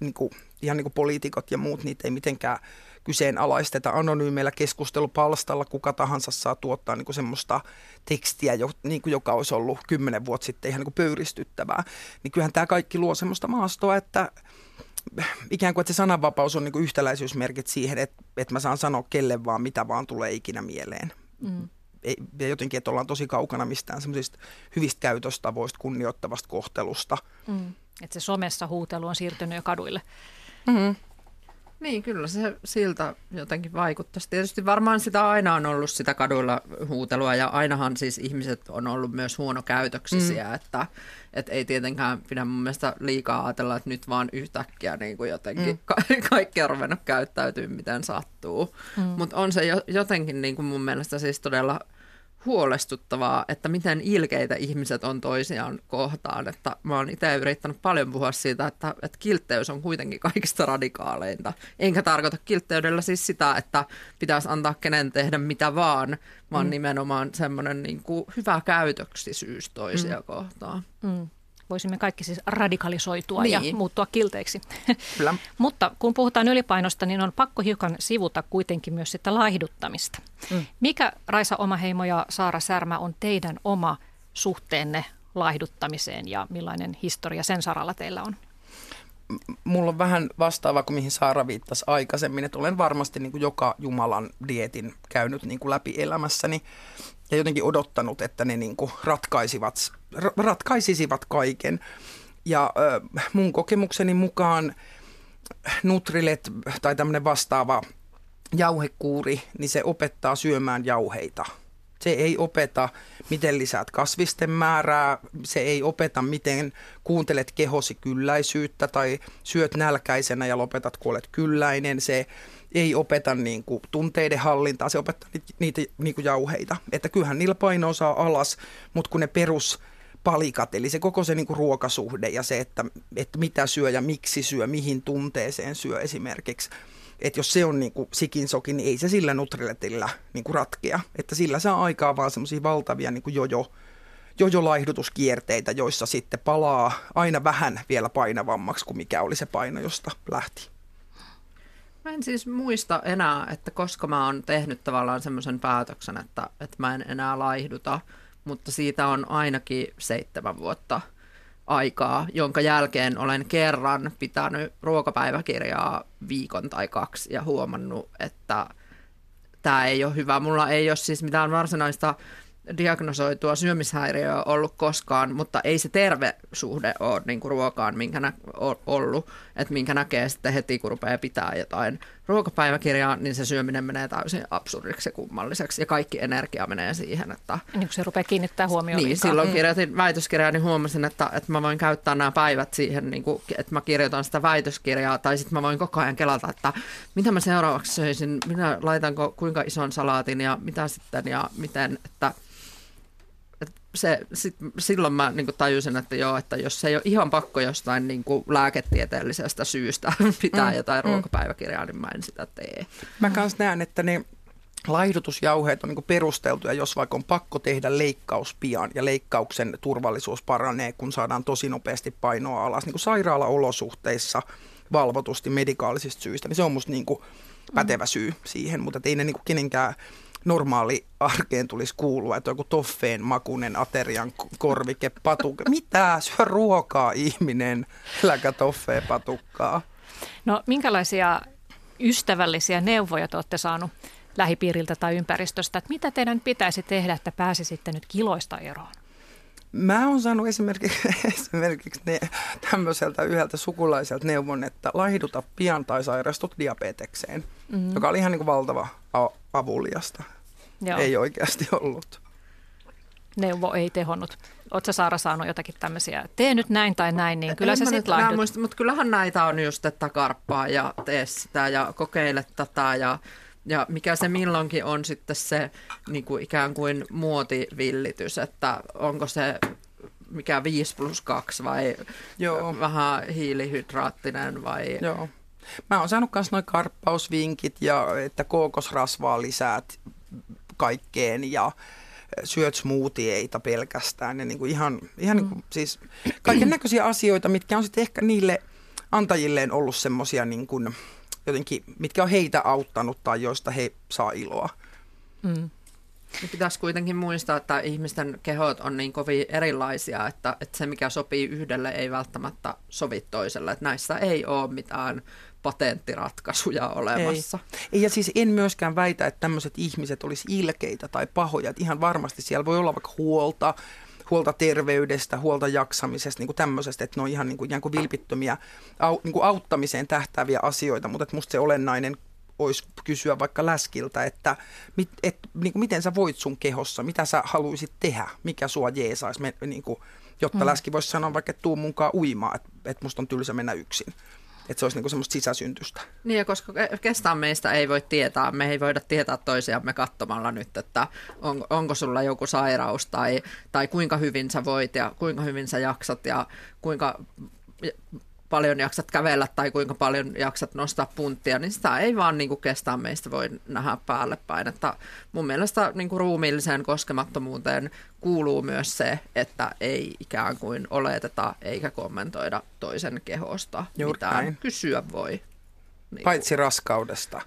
Speaker 3: niin kuin ihan niin kuin poliitikot ja muut, niitä ei mitenkään kyseenalaisteta anonyymeillä keskustelupalstalla. Kuka tahansa saa tuottaa niin kuin semmoista tekstiä, jo, niin kuin joka olisi ollut kymmenen vuotta sitten ihan niin kuin pöyristyttävää. Niin kyllähän tämä kaikki luo semmoista maastoa, että ikään kuin että se sananvapaus on niin kuin yhtäläisyysmerkit siihen, että, että mä saan sanoa kelle vaan, mitä vaan tulee ikinä mieleen. Mm. Ja jotenkin, että ollaan tosi kaukana mistään semmoisista hyvistä käytöstavoista, kunnioittavasta kohtelusta. Mm.
Speaker 1: Että se somessa huutelu on siirtynyt jo kaduille.
Speaker 2: Mm-hmm. Niin, kyllä se siltä jotenkin vaikuttaisi. Tietysti varmaan sitä aina on ollut sitä kaduilla huutelua ja ainahan siis ihmiset on ollut myös huonokäytöksisiä, mm. että, että ei tietenkään pidä mun mielestä liikaa ajatella, että nyt vaan yhtäkkiä niin kuin jotenkin mm. ka- kaikki on ruvennut käyttäytyä miten sattuu. Mm. Mutta on se jo, jotenkin niin kuin mun mielestä siis todella huolestuttavaa, että miten ilkeitä ihmiset on toisiaan kohtaan. Että mä oon itse yrittänyt paljon puhua siitä, että, että kiltteys on kuitenkin kaikista radikaaleinta. Enkä tarkoita kiltteydellä siis sitä, että pitäisi antaa kenen tehdä mitä vaan, vaan mm. nimenomaan semmoinen niin kuin hyvä käytöksisyys toisia mm. kohtaan. Mm
Speaker 1: voisimme kaikki siis radikalisoitua niin. ja muuttua kilteiksi. Kyllä. Mutta kun puhutaan ylipainosta, niin on pakko hiukan sivuta kuitenkin myös sitä laihduttamista. Mm. Mikä Raisa Omaheimo ja Saara Särmä on teidän oma suhteenne laihduttamiseen ja millainen historia sen saralla teillä on?
Speaker 3: mulla on vähän vastaava kuin mihin Saara viittasi aikaisemmin, että olen varmasti niin kuin joka Jumalan dietin käynyt niin kuin läpi elämässäni ja jotenkin odottanut, että ne niin kuin ratkaisivat, ratkaisisivat kaiken. Ja mun kokemukseni mukaan Nutrilet tai tämmöinen vastaava jauhekuuri, niin se opettaa syömään jauheita. Se ei opeta, miten lisäät kasvisten määrää, se ei opeta, miten kuuntelet kehosi kylläisyyttä tai syöt nälkäisenä ja lopetat, kun olet kylläinen. Se ei opeta niin kuin, tunteiden hallintaa, se opettaa niitä, niitä niin kuin jauheita. Että kyllähän niillä paino saa alas, mutta kun ne perus palikat, eli se koko se niin kuin ruokasuhde ja se, että, että mitä syö ja miksi syö, mihin tunteeseen syö esimerkiksi. Että jos se on niin kuin sikin sokin, niin ei se sillä Nutriletillä niin kuin ratkea. Että sillä saa aikaa vaan semmoisia valtavia niin kuin jojo, jojo-laihdutuskierteitä, joissa sitten palaa aina vähän vielä painavammaksi kuin mikä oli se paino, josta lähti.
Speaker 2: Mä en siis muista enää, että koska mä oon tehnyt tavallaan semmoisen päätöksen, että, että mä en enää laihduta, mutta siitä on ainakin seitsemän vuotta aikaa, jonka jälkeen olen kerran pitänyt ruokapäiväkirjaa viikon tai kaksi ja huomannut, että tämä ei ole hyvä. Mulla ei ole siis mitään varsinaista diagnosoitua syömishäiriöä ollut koskaan, mutta ei se terve suhde ole niin kuin ruokaan minkä ollut, että minkä näkee sitten heti, kun rupeaa pitää jotain ruokapäiväkirjaa, niin se syöminen menee täysin absurdiksi ja kummalliseksi ja kaikki energia menee siihen. Että...
Speaker 1: Niin kun se rupeaa kiinnittää huomioon
Speaker 2: Niin, liikaa. silloin kirjoitin väitöskirjaa, niin huomasin, että, että mä voin käyttää nämä päivät siihen, niin kuin, että mä kirjoitan sitä väitöskirjaa, tai sitten mä voin koko ajan kelata, että mitä mä seuraavaksi söisin, minä laitanko kuinka ison salaatin ja mitä sitten ja miten, että – se, sit, silloin mä niin tajusin, että joo, että jos se ei ole ihan pakko jostain niin kuin lääketieteellisestä syystä pitää mm, jotain mm. ruokapäiväkirjaa, niin mä en sitä tee.
Speaker 3: Mä kanssa näen, että ne laihdutusjauheet on niin perusteltuja, jos vaikka on pakko tehdä leikkaus pian ja leikkauksen turvallisuus paranee, kun saadaan tosi nopeasti painoa alas niin kuin sairaalaolosuhteissa valvotusti medikaalisista syistä, niin se on musta niin kuin pätevä syy siihen, mutta ei ne niin kuin kenenkään normaali arkeen tulisi kuulua, että joku toffeen makunen aterian korvike, patukka. Mitä? Syö ruokaa ihminen, äläkä toffee patukkaa.
Speaker 1: No minkälaisia ystävällisiä neuvoja te olette saanut lähipiiriltä tai ympäristöstä, että mitä teidän pitäisi tehdä, että pääsisitte nyt kiloista eroon?
Speaker 3: Mä oon saanut esimerkiksi, esimerkiksi ne, tämmöiseltä yhdeltä sukulaiselta neuvon, että laihduta pian tai sairastut diabetekseen, mm-hmm. joka oli ihan niin kuin valtava avuliasta. Joo. Ei oikeasti ollut.
Speaker 1: Neuvo ei tehonnut. Oletko Saara saanut jotakin tämmöisiä, tee nyt näin tai näin, niin kyllä en se sitten laihdut.
Speaker 2: Muista, mutta kyllähän näitä on just, että karppaa ja tee sitä ja kokeile tätä ja, ja mikä se milloinkin on sitten se niin kuin ikään kuin muotivillitys, että onko se mikä 5 plus 2 vai Joo. vähän hiilihydraattinen vai...
Speaker 3: Joo. Mä oon saanut myös noin karppausvinkit ja että kookosrasvaa lisäät kaikkeen ja syöt smoothieita pelkästään. Ja niin kuin ihan ihan mm. niin kuin, siis kaiken näköisiä asioita, mitkä on sitten ehkä niille antajilleen ollut semmoisia niin kuin, jotenkin, mitkä on heitä auttanut tai joista he saa iloa. Mm.
Speaker 2: Pitäisi kuitenkin muistaa, että ihmisten kehot on niin kovin erilaisia, että, että se mikä sopii yhdelle ei välttämättä sovi toiselle. Että näissä ei ole mitään patenttiratkaisuja olemassa.
Speaker 3: Ei. Ja siis en myöskään väitä, että tämmöiset ihmiset olisi ilkeitä tai pahoja. Että ihan varmasti siellä voi olla vaikka huolta, huolta terveydestä, huolta jaksamisesta, niin kuin tämmöisestä, että ne on ihan niin kuin, kuin vilpittömiä au, niin kuin auttamiseen tähtääviä asioita, mutta että musta se olennainen olisi kysyä vaikka läskiltä, että mit, et, niin kuin miten sä voit sun kehossa, mitä sä haluaisit tehdä, mikä sua jeesaisi, niin kuin, jotta mm. läski voisi sanoa vaikka, että tuu munkaan uimaan, että, että musta on tylsä mennä yksin. Että se olisi niin semmoista sisäsyntystä.
Speaker 2: Niin ja koska kestään meistä ei voi tietää, me ei voida tietää toisiamme katsomalla nyt, että on, onko sulla joku sairaus tai, tai kuinka hyvin sä voit ja kuinka hyvin sä jaksat ja kuinka paljon jaksat kävellä tai kuinka paljon jaksat nostaa punttia, niin sitä ei vaan niin kuin kestää meistä voi nähdä päälle päin. Että mun mielestä niin kuin ruumiilliseen koskemattomuuteen kuuluu myös se, että ei ikään kuin oleteta eikä kommentoida toisen kehosta Juuri mitään. Näin. Kysyä voi.
Speaker 3: Niin Paitsi kuin. raskaudesta.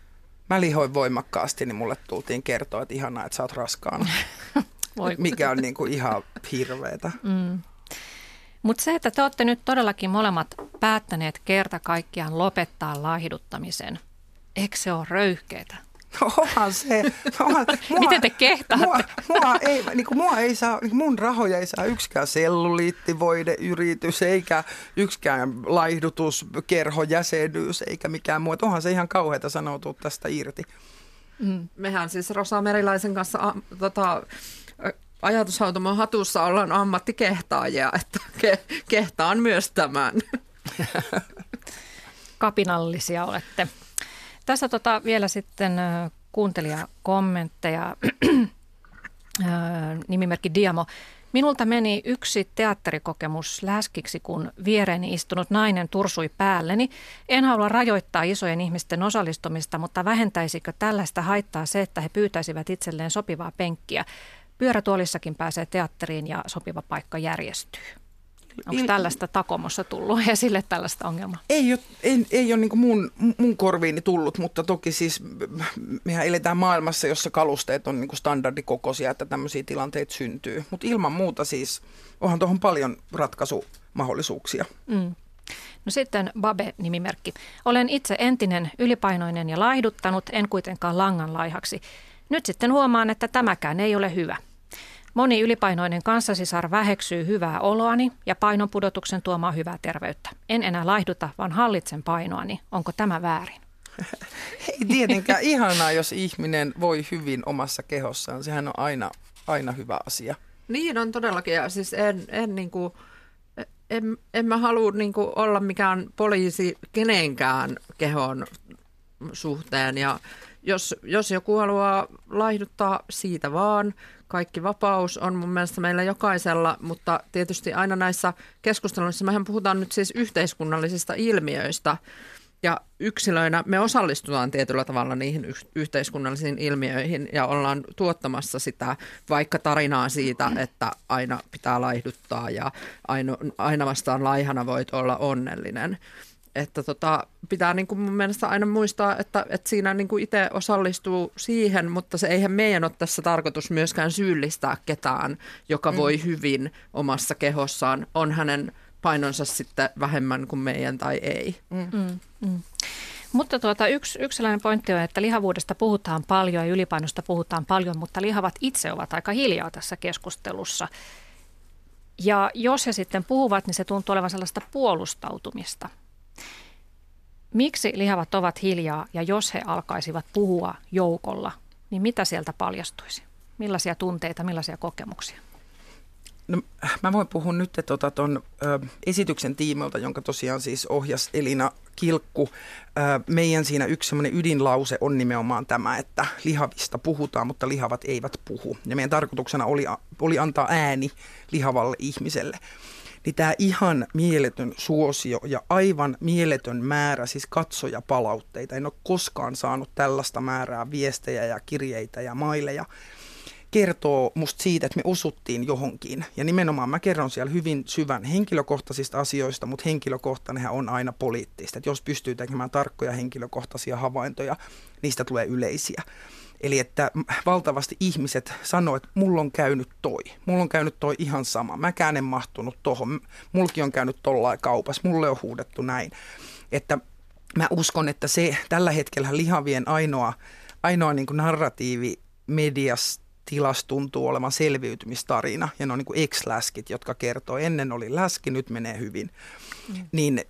Speaker 3: Mä lihoin voimakkaasti, niin mulle tultiin kertoa, että ihanaa, että sä oot raskaana. Mikä on niin kuin ihan hirveetä. Mm.
Speaker 1: Mutta se, että te olette nyt todellakin molemmat päättäneet kerta kaikkiaan lopettaa laihduttamisen, eikö se ole röyhkeetä?
Speaker 3: No onhan se. Onhan,
Speaker 1: mua, Miten te kehtaatte?
Speaker 3: Mua, mua, ei, niin kuin mua ei saa, niin mun rahoja ei saa yksikään selluliittivoideyritys, eikä yksikään laihdutuskerhojäsenyys, eikä mikään muu. Onhan se ihan kauheata sanoutua tästä irti.
Speaker 2: Mm. Mehän siis Rosa Merilaisen kanssa a, tota, ajatushautomon hatussa ollaan ammattikehtaajia, että ke- kehtaan myös tämän.
Speaker 1: Kapinallisia olette. Tässä tota vielä sitten kuuntelijakommentteja. Nimimerkki Diamo. Minulta meni yksi teatterikokemus läskiksi, kun viereeni istunut nainen tursui päälleni. En halua rajoittaa isojen ihmisten osallistumista, mutta vähentäisikö tällaista haittaa se, että he pyytäisivät itselleen sopivaa penkkiä? Pyörätuolissakin pääsee teatteriin ja sopiva paikka järjestyy. Onko tällaista takomossa tullut esille tällaista ongelmaa?
Speaker 3: Ei ole, ei, ei ole niin mun, mun korviini tullut, mutta toki siis mehän eletään maailmassa, jossa kalusteet on niin standardikokoisia, että tämmöisiä tilanteita syntyy. Mutta ilman muuta siis onhan tuohon paljon ratkaisumahdollisuuksia. Mm.
Speaker 1: No sitten Babe-nimimerkki. Olen itse entinen ylipainoinen ja laihduttanut, en kuitenkaan langan laihaksi. Nyt sitten huomaan, että tämäkään ei ole hyvä. Moni ylipainoinen kanssasisar väheksyy hyvää oloani ja painonpudotuksen tuomaa hyvää terveyttä. En enää laihduta, vaan hallitsen painoani. Onko tämä väärin?
Speaker 3: Ei tietenkään ihanaa, jos ihminen voi hyvin omassa kehossaan. Sehän on aina, aina hyvä asia.
Speaker 2: Niin on todellakin. Ja siis en, en, niin kuin, en, en mä halua niin kuin olla mikään poliisi kenenkään kehon suhteen. Ja jos, jos joku haluaa laihduttaa siitä vaan, kaikki vapaus on mun mielestä meillä jokaisella, mutta tietysti aina näissä keskusteluissa, mehän puhutaan nyt siis yhteiskunnallisista ilmiöistä, ja yksilöinä me osallistutaan tietyllä tavalla niihin yhteiskunnallisiin ilmiöihin ja ollaan tuottamassa sitä vaikka tarinaa siitä, että aina pitää laihduttaa ja aina, aina vastaan laihana voit olla onnellinen että tota, pitää niin kuin mun mielestä aina muistaa, että, että siinä niin kuin itse osallistuu siihen, mutta se eihän meidän ole tässä tarkoitus myöskään syyllistää ketään, joka mm. voi hyvin omassa kehossaan, on hänen painonsa sitten vähemmän kuin meidän tai ei. Mm. Mm.
Speaker 1: Mm. Mutta tuota, yksi, yksi sellainen pointti on, että lihavuudesta puhutaan paljon ja ylipainosta puhutaan paljon, mutta lihavat itse ovat aika hiljaa tässä keskustelussa. Ja jos he sitten puhuvat, niin se tuntuu olevan sellaista puolustautumista – Miksi lihavat ovat hiljaa ja jos he alkaisivat puhua joukolla, niin mitä sieltä paljastuisi? Millaisia tunteita, millaisia kokemuksia?
Speaker 3: No, mä voin puhua nyt tuota, ton, ö, esityksen tiimoilta, jonka tosiaan siis ohjas Elina Kilkku. Ö, meidän siinä yksi semmoinen ydinlause on nimenomaan tämä, että lihavista puhutaan, mutta lihavat eivät puhu. Ja meidän tarkoituksena oli, oli antaa ääni lihavalle ihmiselle niin tämä ihan mieletön suosio ja aivan mieletön määrä siis katsoja palautteita. En ole koskaan saanut tällaista määrää viestejä ja kirjeitä ja maileja kertoo musta siitä, että me osuttiin johonkin. Ja nimenomaan mä kerron siellä hyvin syvän henkilökohtaisista asioista, mutta henkilökohtainenhan on aina poliittista. Että jos pystyy tekemään tarkkoja henkilökohtaisia havaintoja, niistä tulee yleisiä. Eli että valtavasti ihmiset sanoo, että mulla on käynyt toi. Mulla on käynyt toi ihan sama. Mäkään en mahtunut tohon. Mulki on käynyt tollain kaupassa. Mulle on huudettu näin. Että mä uskon, että se tällä hetkellä lihavien ainoa, ainoa niin narratiivi mediasta tilas tuntuu olevan selviytymistarina ja ne on niin ex-läskit, jotka kertoo, ennen oli läski, nyt menee hyvin. Mm. Niin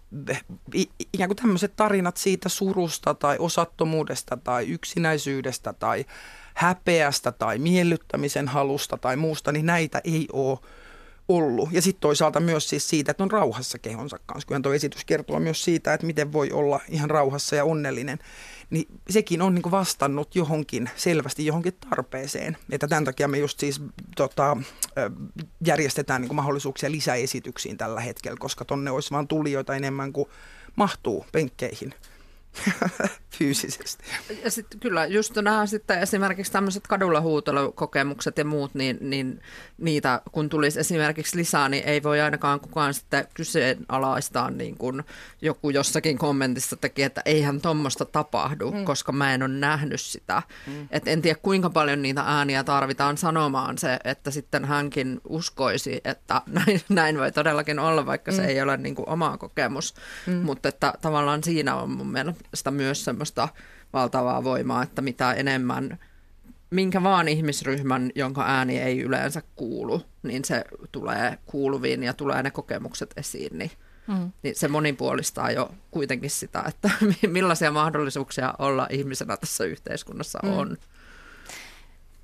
Speaker 3: ikään kuin tämmöiset tarinat siitä surusta tai osattomuudesta tai yksinäisyydestä tai häpeästä tai miellyttämisen halusta tai muusta, niin näitä ei ole ollut. Ja sitten toisaalta myös siis siitä, että on rauhassa kehonsa kanssa. Kyllähän tuo esitys kertoo myös siitä, että miten voi olla ihan rauhassa ja onnellinen. Niin sekin on niin vastannut johonkin, selvästi johonkin tarpeeseen. Että tämän takia me just siis tota, järjestetään niin mahdollisuuksia lisäesityksiin tällä hetkellä, koska tonne olisi vaan tulijoita enemmän kuin mahtuu penkkeihin. fyysisesti.
Speaker 2: Ja sitten kyllä, just nämä sitten esimerkiksi tämmöiset kadulla huutelukokemukset ja muut, niin, niin niitä kun tulisi esimerkiksi lisää, niin ei voi ainakaan kukaan sitten kyseenalaistaa niin kuin joku jossakin kommentissa teki, että eihän tuommoista tapahdu, mm. koska mä en ole nähnyt sitä. Mm. Et en tiedä kuinka paljon niitä ääniä tarvitaan sanomaan se, että sitten hänkin uskoisi, että näin, näin voi todellakin olla, vaikka mm. se ei ole niin kuin oma kokemus. Mm. Mutta että tavallaan siinä on mun mielestä sitä myös semmoista valtavaa voimaa, että mitä enemmän minkä vaan ihmisryhmän, jonka ääni ei yleensä kuulu, niin se tulee kuuluviin ja tulee ne kokemukset esiin, niin, mm. niin se monipuolistaa jo kuitenkin sitä, että millaisia mahdollisuuksia olla ihmisenä tässä yhteiskunnassa mm. on.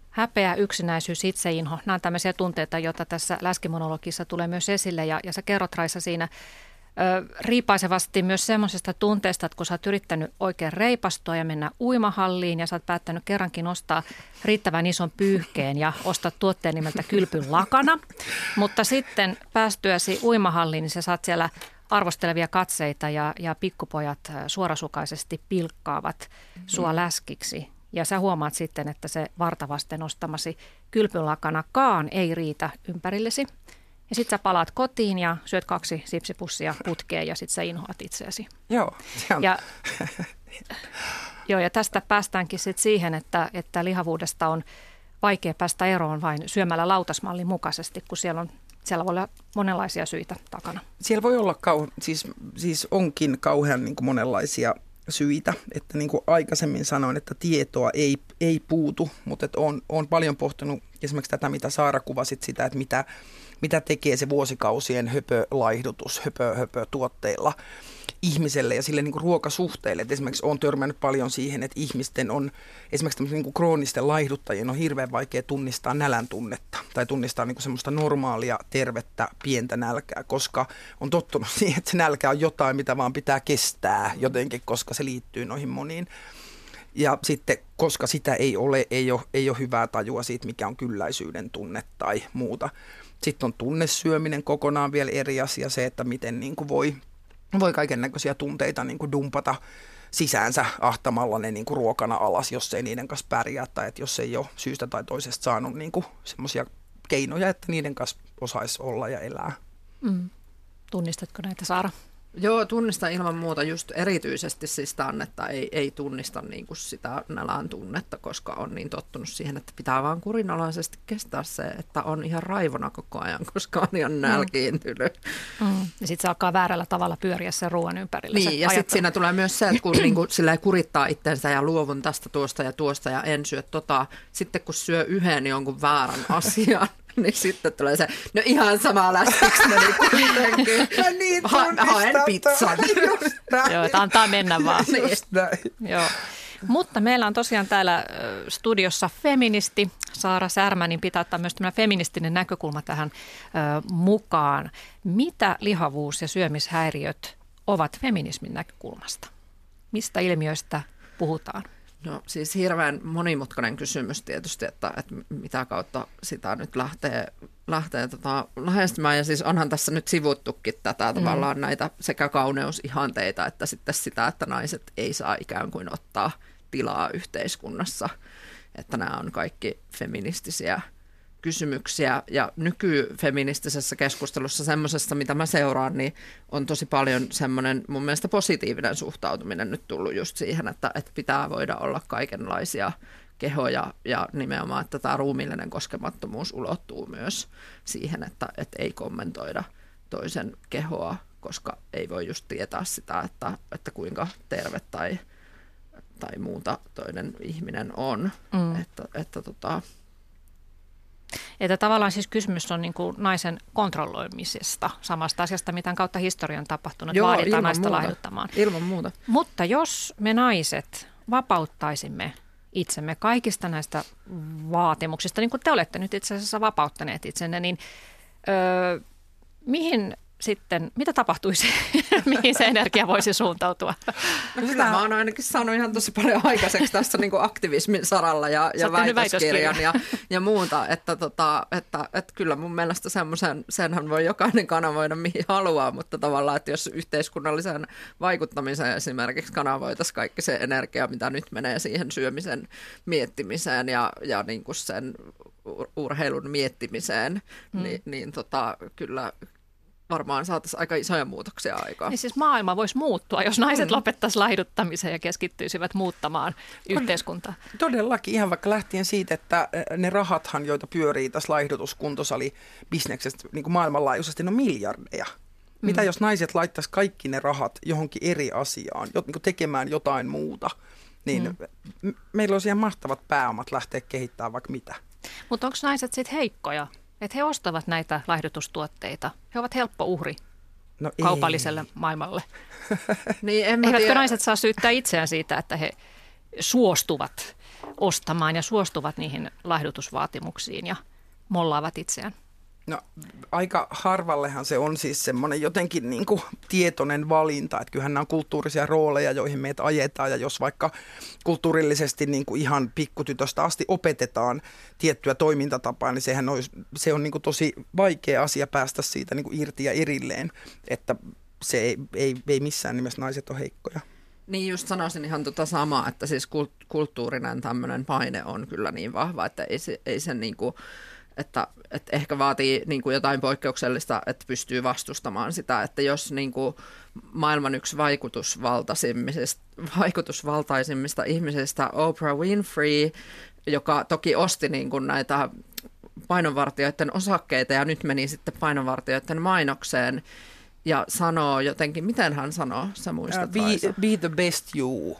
Speaker 1: Häpeä, yksinäisyys, itseinho, nämä on tämmöisiä tunteita, joita tässä läskimonologissa tulee myös esille ja, ja sä kerrot Raisa siinä riipaisevasti myös semmoisesta tunteesta, että kun sä oot yrittänyt oikein reipastua ja mennä uimahalliin ja sä oot päättänyt kerrankin ostaa riittävän ison pyyhkeen ja ostaa tuotteen nimeltä kylpyn lakana, mutta sitten päästyäsi uimahalliin, niin sä saat siellä arvostelevia katseita ja, ja pikkupojat suorasukaisesti pilkkaavat sua läskiksi. Ja sä huomaat sitten, että se vartavasten ostamasi kylpylakanakaan ei riitä ympärillesi. Ja sitten sä palaat kotiin ja syöt kaksi sipsipussia putkeen ja sitten sä inhoat itseäsi.
Speaker 3: Joo. On.
Speaker 1: Ja, joo, ja tästä päästäänkin sitten siihen, että, että lihavuudesta on vaikea päästä eroon vain syömällä lautasmallin mukaisesti, kun siellä on siellä voi olla monenlaisia syitä takana.
Speaker 3: Siellä voi olla, kau- siis, siis onkin kauhean niin kuin monenlaisia syitä. Että niin kuin aikaisemmin sanoin, että tietoa ei, ei puutu, mutta että on, on paljon pohtinut esimerkiksi tätä, mitä Saara kuvasit sitä, että mitä mitä tekee se vuosikausien höpölaihdutus höpö, höpö tuotteilla ihmiselle ja sille niin kuin ruokasuhteelle. Et esimerkiksi olen törmännyt paljon siihen, että ihmisten on, esimerkiksi niin kuin kroonisten laihduttajien on hirveän vaikea tunnistaa nälän tunnetta tai tunnistaa niin kuin semmoista normaalia, tervettä, pientä nälkää, koska on tottunut siihen, että se nälkä on jotain, mitä vaan pitää kestää jotenkin, koska se liittyy noihin moniin. Ja sitten, koska sitä ei ole, ei ole, ei ole hyvää tajua siitä, mikä on kylläisyyden tunne tai muuta. Sitten on tunnesyöminen kokonaan vielä eri asia, se, että miten niin kuin voi, voi kaiken näköisiä tunteita niin kuin dumpata sisäänsä ahtamalla ne niin kuin ruokana alas, jos ei niiden kanssa pärjää tai että jos ei ole syystä tai toisesta saanut niin semmoisia keinoja, että niiden kanssa osaisi olla ja elää. Mm.
Speaker 1: Tunnistatko näitä Saara?
Speaker 2: Joo, tunnista ilman muuta just erityisesti siis tämän, että ei, ei tunnista niin kuin sitä nälän tunnetta, koska on niin tottunut siihen, että pitää vaan kurinalaisesti kestää se, että on ihan raivona koko ajan, koska on ihan mm. nälkiintynyt.
Speaker 1: Mm. Mm. Ja sitten se alkaa väärällä tavalla pyöriä sen ruoan ympärillä.
Speaker 2: Niin, ja sitten siinä tulee myös se, että kun niin kuin, sillä kurittaa itsensä ja luovun tästä tuosta ja tuosta ja en syö tota, sitten kun syö yhden jonkun väärän asian, niin sitten tulee se, no ihan sama läskiksi meni kuitenkin.
Speaker 3: Mä niin
Speaker 2: ha, haen pizzan.
Speaker 1: Joo, että antaa mennä vaan. niin. Joo. Mutta meillä on tosiaan täällä studiossa feministi Saara Särmä, niin pitää ottaa myös tämä feministinen näkökulma tähän ö, mukaan. Mitä lihavuus ja syömishäiriöt ovat feminismin näkökulmasta? Mistä ilmiöistä puhutaan?
Speaker 2: No siis hirveän monimutkainen kysymys tietysti, että, että mitä kautta sitä nyt lähtee, lähtee tota, lähestymään. Ja siis onhan tässä nyt sivuttukin tätä mm. tavallaan näitä sekä kauneusihanteita että sitten sitä, että naiset ei saa ikään kuin ottaa tilaa yhteiskunnassa. Että nämä on kaikki feministisiä kysymyksiä ja nykyfeministisessä keskustelussa semmoisessa, mitä mä seuraan, niin on tosi paljon semmoinen mun mielestä positiivinen suhtautuminen nyt tullut just siihen, että, että pitää voida olla kaikenlaisia kehoja ja nimenomaan, että tämä ruumillinen koskemattomuus ulottuu myös siihen, että, että ei kommentoida toisen kehoa, koska ei voi just tietää sitä, että, että kuinka terve tai, tai muuta toinen ihminen on. Mm. Että, että tota,
Speaker 1: että tavallaan siis kysymys on niin kuin naisen kontrolloimisesta samasta asiasta, mitä kautta historian tapahtunut, Joo, vaaditaan naista muuta. lahjoittamaan.
Speaker 2: Ilman muuta.
Speaker 1: Mutta jos me naiset vapauttaisimme itsemme kaikista näistä vaatimuksista, niin kuin te olette nyt itse asiassa vapauttaneet itsenne, niin Öö, mihin sitten, mitä tapahtuisi, mihin se energia voisi suuntautua?
Speaker 2: No sitä mä oon ainakin saanut ihan tosi paljon aikaiseksi tässä niin kuin aktivismin saralla ja, ja väitöskirjan ja, ja muuta, että, tota, että, että kyllä mun mielestä semmoisen, senhän voi jokainen kanavoida mihin haluaa, mutta tavallaan, että jos yhteiskunnallisen vaikuttamisen esimerkiksi kanavoitaisiin kaikki se energia, mitä nyt menee siihen syömisen miettimiseen ja, ja niin kuin sen urheilun miettimiseen, mm. niin, niin tota, kyllä, varmaan saataisiin aika isoja muutoksia aikaan.
Speaker 1: Niin siis maailma voisi muuttua, jos naiset mm. lopettaisiin laihduttamiseen ja keskittyisivät muuttamaan yhteiskuntaa.
Speaker 3: Todellakin, ihan vaikka lähtien siitä, että ne rahathan, joita pyörii tässä laihdutuskuntosali bisneksestä niin kuin maailmanlaajuisesti, ne on miljardeja. Mitä mm. jos naiset laittaisi kaikki ne rahat johonkin eri asiaan, niin kuin tekemään jotain muuta, niin mm. meillä olisi ihan mahtavat pääomat lähteä kehittämään vaikka mitä.
Speaker 1: Mutta onko naiset sitten heikkoja? Että he ostavat näitä laihdutustuotteita. He ovat helppo uhri no kaupalliselle ei. maailmalle. niin, en Eivätkö tiedä. naiset saa syyttää itseään siitä, että he suostuvat ostamaan ja suostuvat niihin laihdutusvaatimuksiin ja mollaavat itseään?
Speaker 3: No aika harvallehan se on siis semmoinen jotenkin niin kuin tietoinen valinta, että kyllähän nämä on kulttuurisia rooleja, joihin meitä ajetaan ja jos vaikka kulttuurillisesti niin kuin ihan pikkutytöstä asti opetetaan tiettyä toimintatapaa, niin sehän olisi, se on niin kuin tosi vaikea asia päästä siitä niin kuin irti ja erilleen, että se ei, ei, ei missään nimessä naiset ole heikkoja.
Speaker 2: Niin just sanoisin ihan tota samaa, että siis kulttuurinen tämmöinen paine on kyllä niin vahva, että ei se, ei se niin kuin että, että ehkä vaatii niin kuin jotain poikkeuksellista, että pystyy vastustamaan sitä, että jos niin kuin maailman yksi vaikutusvaltaisimmista, vaikutusvaltaisimmista ihmisistä Oprah Winfrey, joka toki osti niin kuin näitä painonvartijoiden osakkeita ja nyt meni sitten painonvartijoiden mainokseen ja sanoo jotenkin, miten hän sanoo, sä muistat uh,
Speaker 3: be, be the best you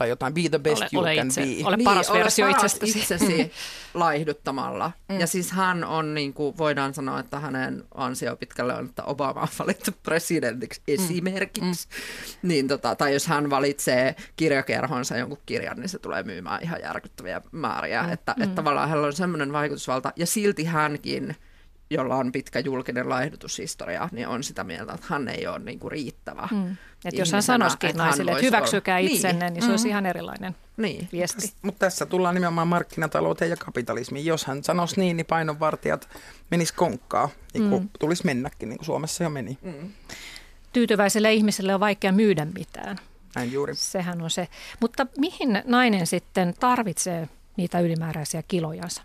Speaker 3: tai jotain be the best ole, you
Speaker 1: ole
Speaker 3: can
Speaker 1: itse,
Speaker 3: be.
Speaker 1: Ole niin, paras ole versio paras itsestäsi.
Speaker 2: itsesi laihduttamalla. Mm. Ja siis hän on, niin kuin, voidaan sanoa, että hänen ansio pitkälle on, että Obama on valittu presidentiksi mm. esimerkiksi. Mm. Niin, tota, tai jos hän valitsee kirjakerhonsa jonkun kirjan, niin se tulee myymään ihan järkyttäviä määriä. Mm. Että, mm. että tavallaan hänellä on semmoinen vaikutusvalta. Ja silti hänkin jolla on pitkä julkinen laihdutushistoria, niin on sitä mieltä, että hän ei ole niin kuin riittävä. Mm.
Speaker 1: Et jos hän sanoisikin että naisille, että hyväksykää olla. itsenne, niin, niin se olisi mm. ihan erilainen niin. viesti.
Speaker 3: Mutta tässä tullaan nimenomaan markkinatalouteen ja kapitalismiin. Jos hän sanoisi niin, niin painonvartijat menis konkkaa, niin kuin mm. tulisi mennäkin, niin kuin Suomessa jo meni. Mm.
Speaker 1: Tyytyväiselle ihmiselle on vaikea myydä mitään.
Speaker 3: Näin juuri.
Speaker 1: Sehän on se. Mutta mihin nainen sitten tarvitsee niitä ylimääräisiä kilojansa?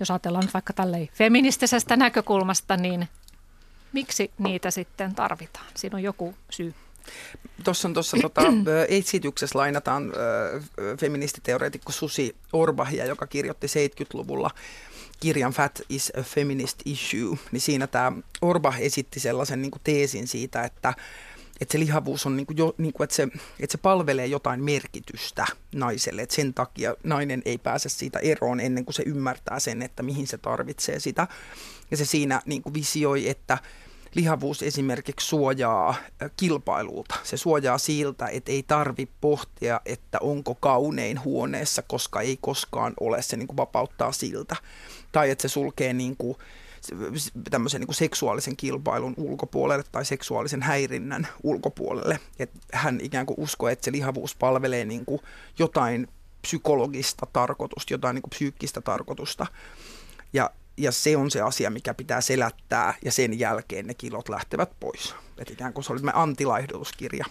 Speaker 1: jos ajatellaan nyt vaikka tälleen feministisestä näkökulmasta, niin miksi niitä sitten tarvitaan? Siinä on joku syy.
Speaker 3: Tuossa on tuossa tota, esityksessä lainataan äh, feministiteoreetikko Susi Orbahia, joka kirjoitti 70-luvulla kirjan Fat is a Feminist Issue, niin siinä tämä Orbah esitti sellaisen niin kuin teesin siitä, että että se lihavuus on niin kuin jo, niin kuin, että, se, että se palvelee jotain merkitystä naiselle, että sen takia nainen ei pääse siitä eroon ennen kuin se ymmärtää sen, että mihin se tarvitsee sitä. Ja se siinä niin kuin visioi, että lihavuus esimerkiksi suojaa kilpailulta. Se suojaa siltä, että ei tarvi pohtia, että onko kaunein huoneessa, koska ei koskaan ole. Se niin kuin vapauttaa siltä. Tai että se sulkee niin kuin tämmöisen niin kuin seksuaalisen kilpailun ulkopuolelle tai seksuaalisen häirinnän ulkopuolelle. Et hän ikään kuin uskoo, että se lihavuus palvelee niin kuin jotain psykologista tarkoitusta, jotain niin kuin psyykkistä tarkoitusta. Ja, ja se on se asia, mikä pitää selättää ja sen jälkeen ne kilot lähtevät pois. Et ikään kuin se oli antilaihdutuskirja.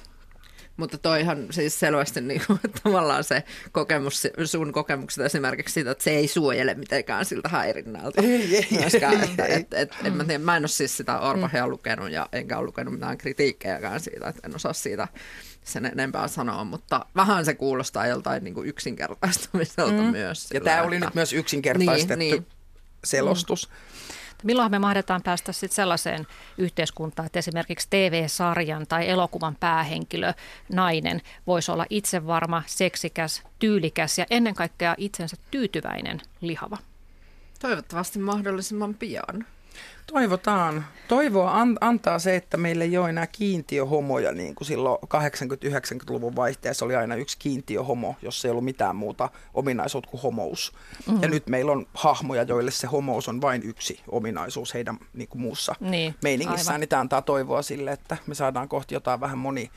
Speaker 2: Mutta toihan siis selvästi niin kuin, tavallaan se kokemus, sun kokemukset esimerkiksi siitä, että se ei suojele mitenkään siltä häirinnältä.
Speaker 3: Ei, ei,
Speaker 2: myöskään, että. Et, et, en mä, tiedä, mä en ole siis sitä Orpahia mm. lukenut ja enkä ole lukenut mitään kritiikkejäkään siitä, että en osaa siitä sen enempää sanoa, mutta vähän se kuulostaa joltain niin kuin yksinkertaistamiselta mm. myös.
Speaker 3: Ja tämä oli nyt myös yksinkertaistettu niin, niin. Selostus. Mm.
Speaker 1: Milloin me mahdetaan päästä sitten sellaiseen yhteiskuntaan, että esimerkiksi TV-sarjan tai elokuvan päähenkilö, nainen, voisi olla itsevarma, seksikäs, tyylikäs ja ennen kaikkea itsensä tyytyväinen lihava?
Speaker 2: Toivottavasti mahdollisimman pian.
Speaker 3: Toivotaan. Toivoa an, antaa se, että meillä ei ole enää kiintiöhomoja, niin kuin silloin 80-90-luvun vaihteessa oli aina yksi kiintiöhomo, jos ei ollut mitään muuta ominaisuutta kuin homous. Mm-hmm. Ja nyt meillä on hahmoja, joille se homous on vain yksi ominaisuus heidän niin kuin muussa niin, meiningissään. Niin tämä antaa toivoa sille, että me saadaan kohti jotain vähän moni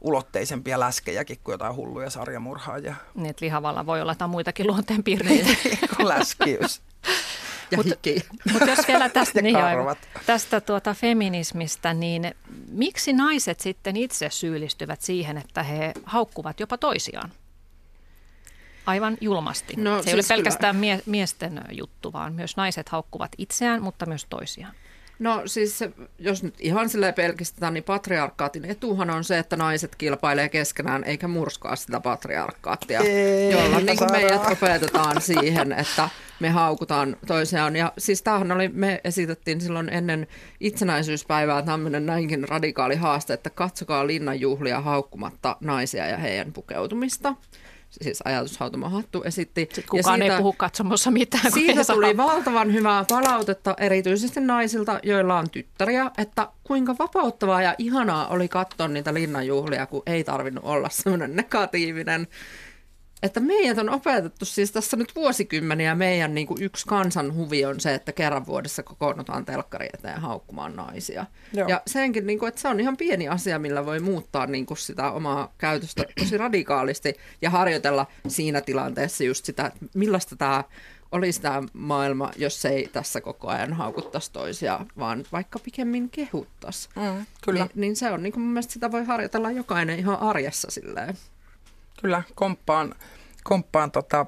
Speaker 3: ulotteisempia läskejäkin kuin jotain hulluja sarjamurhaajia.
Speaker 1: Niin, että lihavalla voi olla jotain muitakin luonteenpiirteitä.
Speaker 3: kuin läskiys.
Speaker 2: ja mut, hiki.
Speaker 1: Mutta jos vielä tästä, niin aivan, tästä tuota feminismistä, niin miksi naiset sitten itse syyllistyvät siihen, että he haukkuvat jopa toisiaan? Aivan julmasti. No, Se ei siis ole pelkästään mie- miesten juttu, vaan myös naiset haukkuvat itseään, mutta myös toisiaan.
Speaker 2: No siis jos nyt ihan silleen pelkistetään, niin patriarkaatin etuhan on se, että naiset kilpailee keskenään eikä murskaa sitä patriarkaattia, Ei, jolla niin kuin meidät opetetaan siihen, että me haukutaan toisiaan. Ja siis tämähän oli, me esitettiin silloin ennen itsenäisyyspäivää tämmöinen näinkin radikaali haaste, että katsokaa linnanjuhlia haukkumatta naisia ja heidän pukeutumista siis ajatushautamahattu esitti.
Speaker 1: Sitten kukaan ja siitä, ei puhu katsomossa mitään.
Speaker 2: Siitä tuli saa... valtavan hyvää palautetta erityisesti naisilta, joilla on tyttäriä, että kuinka vapauttavaa ja ihanaa oli katsoa niitä linnanjuhlia, kun ei tarvinnut olla semmoinen negatiivinen että meidät on opetettu siis tässä nyt vuosikymmeniä meidän niin kuin yksi kansan huvi on se, että kerran vuodessa kokoonnutaan telkkari eteen haukkumaan naisia. Joo. Ja senkin, niin kuin, että se on ihan pieni asia, millä voi muuttaa niin kuin sitä omaa käytöstä tosi radikaalisti ja harjoitella siinä tilanteessa just sitä, että millaista tämä olisi tämä maailma, jos ei tässä koko ajan haukuttaisi toisia, vaan vaikka pikemmin kehuttaisi. Mm, kyllä. Ni, niin se on, niin kuin mun mielestä sitä voi harjoitella jokainen ihan arjessa silleen.
Speaker 3: Kyllä, komppaan, komppaan tota,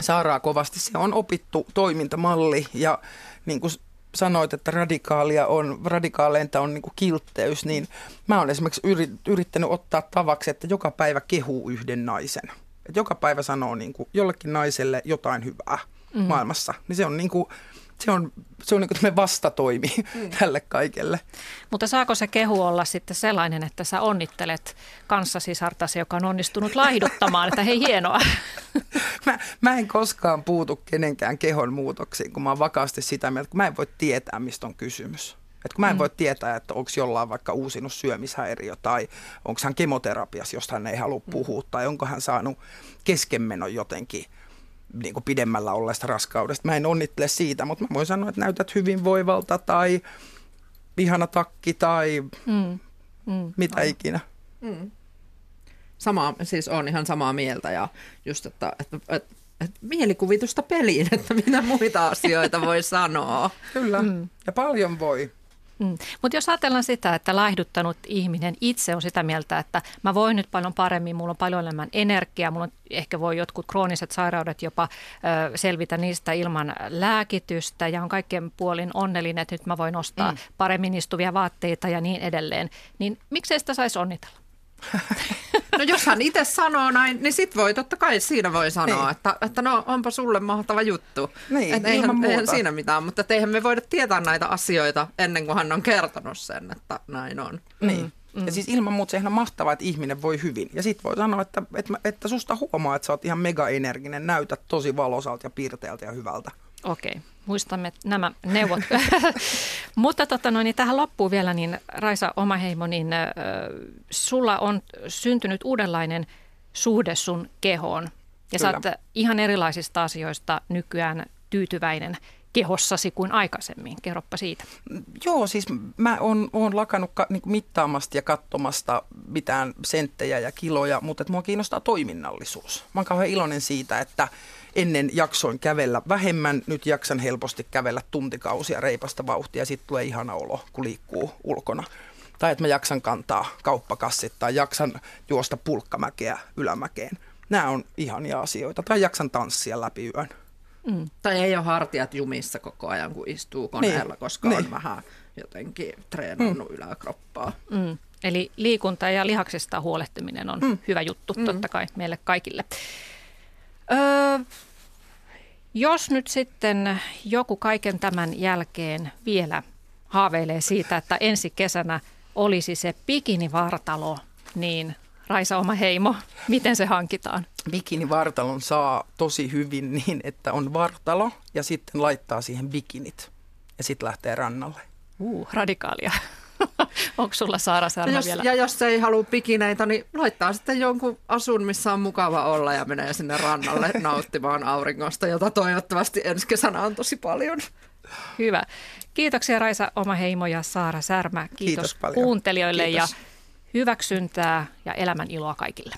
Speaker 3: Saaraa kovasti. Se on opittu toimintamalli ja niin kuin sanoit, että radikaalia on, radikaaleinta on niin kuin kiltteys, niin mä oon esimerkiksi yrittänyt ottaa tavaksi, että joka päivä kehuu yhden naisen. Että joka päivä sanoo niin kuin jollekin naiselle jotain hyvää mm. maailmassa. Niin se on niin kuin, se on, se on niin kuin vastatoimi mm. tälle kaikelle.
Speaker 1: Mutta saako se kehu olla sitten sellainen, että sä onnittelet kanssasisartasi, joka on onnistunut laihduttamaan, että hei hienoa.
Speaker 3: mä, mä en koskaan puutu kenenkään kehon muutoksiin, kun mä oon vakaasti sitä mieltä, kun mä en voi tietää, mistä on kysymys. Et kun mä en mm. voi tietää, että onko jollain vaikka uusinut syömishäiriö tai onko hän kemoterapiassa, josta hän ei halua mm. puhua, tai onko hän saanut keskenmenon jotenkin – niin kuin pidemmällä olleesta raskaudesta. Mä en onnittele siitä, mutta mä voin sanoa, että näytät hyvinvoivalta tai ihana takki tai mm. Mm. mitä Aivan. ikinä. Mm.
Speaker 2: Sama, siis on ihan samaa mieltä ja just, että, että, että, että mielikuvitusta peliin, että mitä muita asioita voi sanoa.
Speaker 3: Kyllä, mm. ja paljon voi.
Speaker 1: Mm. Mutta jos ajatellaan sitä, että laihduttanut ihminen itse on sitä mieltä, että mä voin nyt paljon paremmin, mulla on paljon enemmän energiaa, mulla on, ehkä voi jotkut krooniset sairaudet jopa ö, selvitä niistä ilman lääkitystä ja on kaikkien puolin onnellinen, että nyt mä voin ostaa mm. paremmin istuvia vaatteita ja niin edelleen, niin miksei sitä saisi onnitella?
Speaker 2: No jos hän itse sanoo näin, niin sit voi, totta kai siinä voi sanoa, niin. että, että no onpa sulle mahtava juttu. Niin, että eihän, eihän siinä mitään, mutta eihän me voida tietää näitä asioita ennen kuin hän on kertonut sen, että näin on.
Speaker 3: Niin. Mm. Ja siis ilman muuta sehän on mahtavaa, että ihminen voi hyvin. Ja sitten voi sanoa, että, että, että susta huomaa, että sä oot ihan mega-energinen, näytät tosi valosalta ja piirteältä ja hyvältä.
Speaker 1: Okei, muistamme nämä neuvot. Mutta tota noin, niin tähän loppuun vielä, niin Raisa Omaheimo, niin äh, sulla on syntynyt uudenlainen suhde sun kehoon. Ja Kyllä. sä oot ihan erilaisista asioista nykyään tyytyväinen kehossasi kuin aikaisemmin. Kerropa siitä.
Speaker 3: Joo, siis mä oon, oon lakannut ka, niin mittaamasta ja katsomasta mitään senttejä ja kiloja, mutta mua kiinnostaa toiminnallisuus. Mä oon kauhean iloinen siitä, että ennen jaksoin kävellä vähemmän, nyt jaksan helposti kävellä tuntikausia reipasta vauhtia ja sitten tulee ihana olo, kun liikkuu ulkona. Tai että mä jaksan kantaa kauppakassit tai jaksan juosta pulkkamäkeä ylämäkeen. Nämä on ihania asioita. Tai jaksan tanssia läpi yön.
Speaker 2: Mm. Tai ei ole hartiat jumissa koko ajan, kun istuu koneella, niin. koska niin. on vähän jotenkin treenannut mm. yläkroppaa.
Speaker 1: Mm. Eli liikunta ja lihaksista huolehtiminen on mm. hyvä juttu mm. totta kai meille kaikille. Öö, jos nyt sitten joku kaiken tämän jälkeen vielä haaveilee siitä, että ensi kesänä olisi se bikinivartalo, niin Raisa oma heimo, miten se hankitaan?
Speaker 3: Bikinivartalon saa tosi hyvin niin, että on vartalo ja sitten laittaa siihen bikinit. ja sitten lähtee rannalle.
Speaker 1: Uh, radikaalia. Onko sulla Saara Särmä
Speaker 2: ja jos,
Speaker 1: vielä?
Speaker 2: Ja jos ei halua pikineitä, niin laittaa sitten jonkun asun, missä on mukava olla ja menee sinne rannalle nauttimaan auringosta, jota toivottavasti ensi kesänä on tosi paljon.
Speaker 1: Hyvä. Kiitoksia Raisa Omaheimo ja Saara Särmä. Kiitos,
Speaker 3: Kiitos paljon.
Speaker 1: kuuntelijoille
Speaker 3: Kiitos.
Speaker 1: ja hyväksyntää ja elämän iloa kaikille.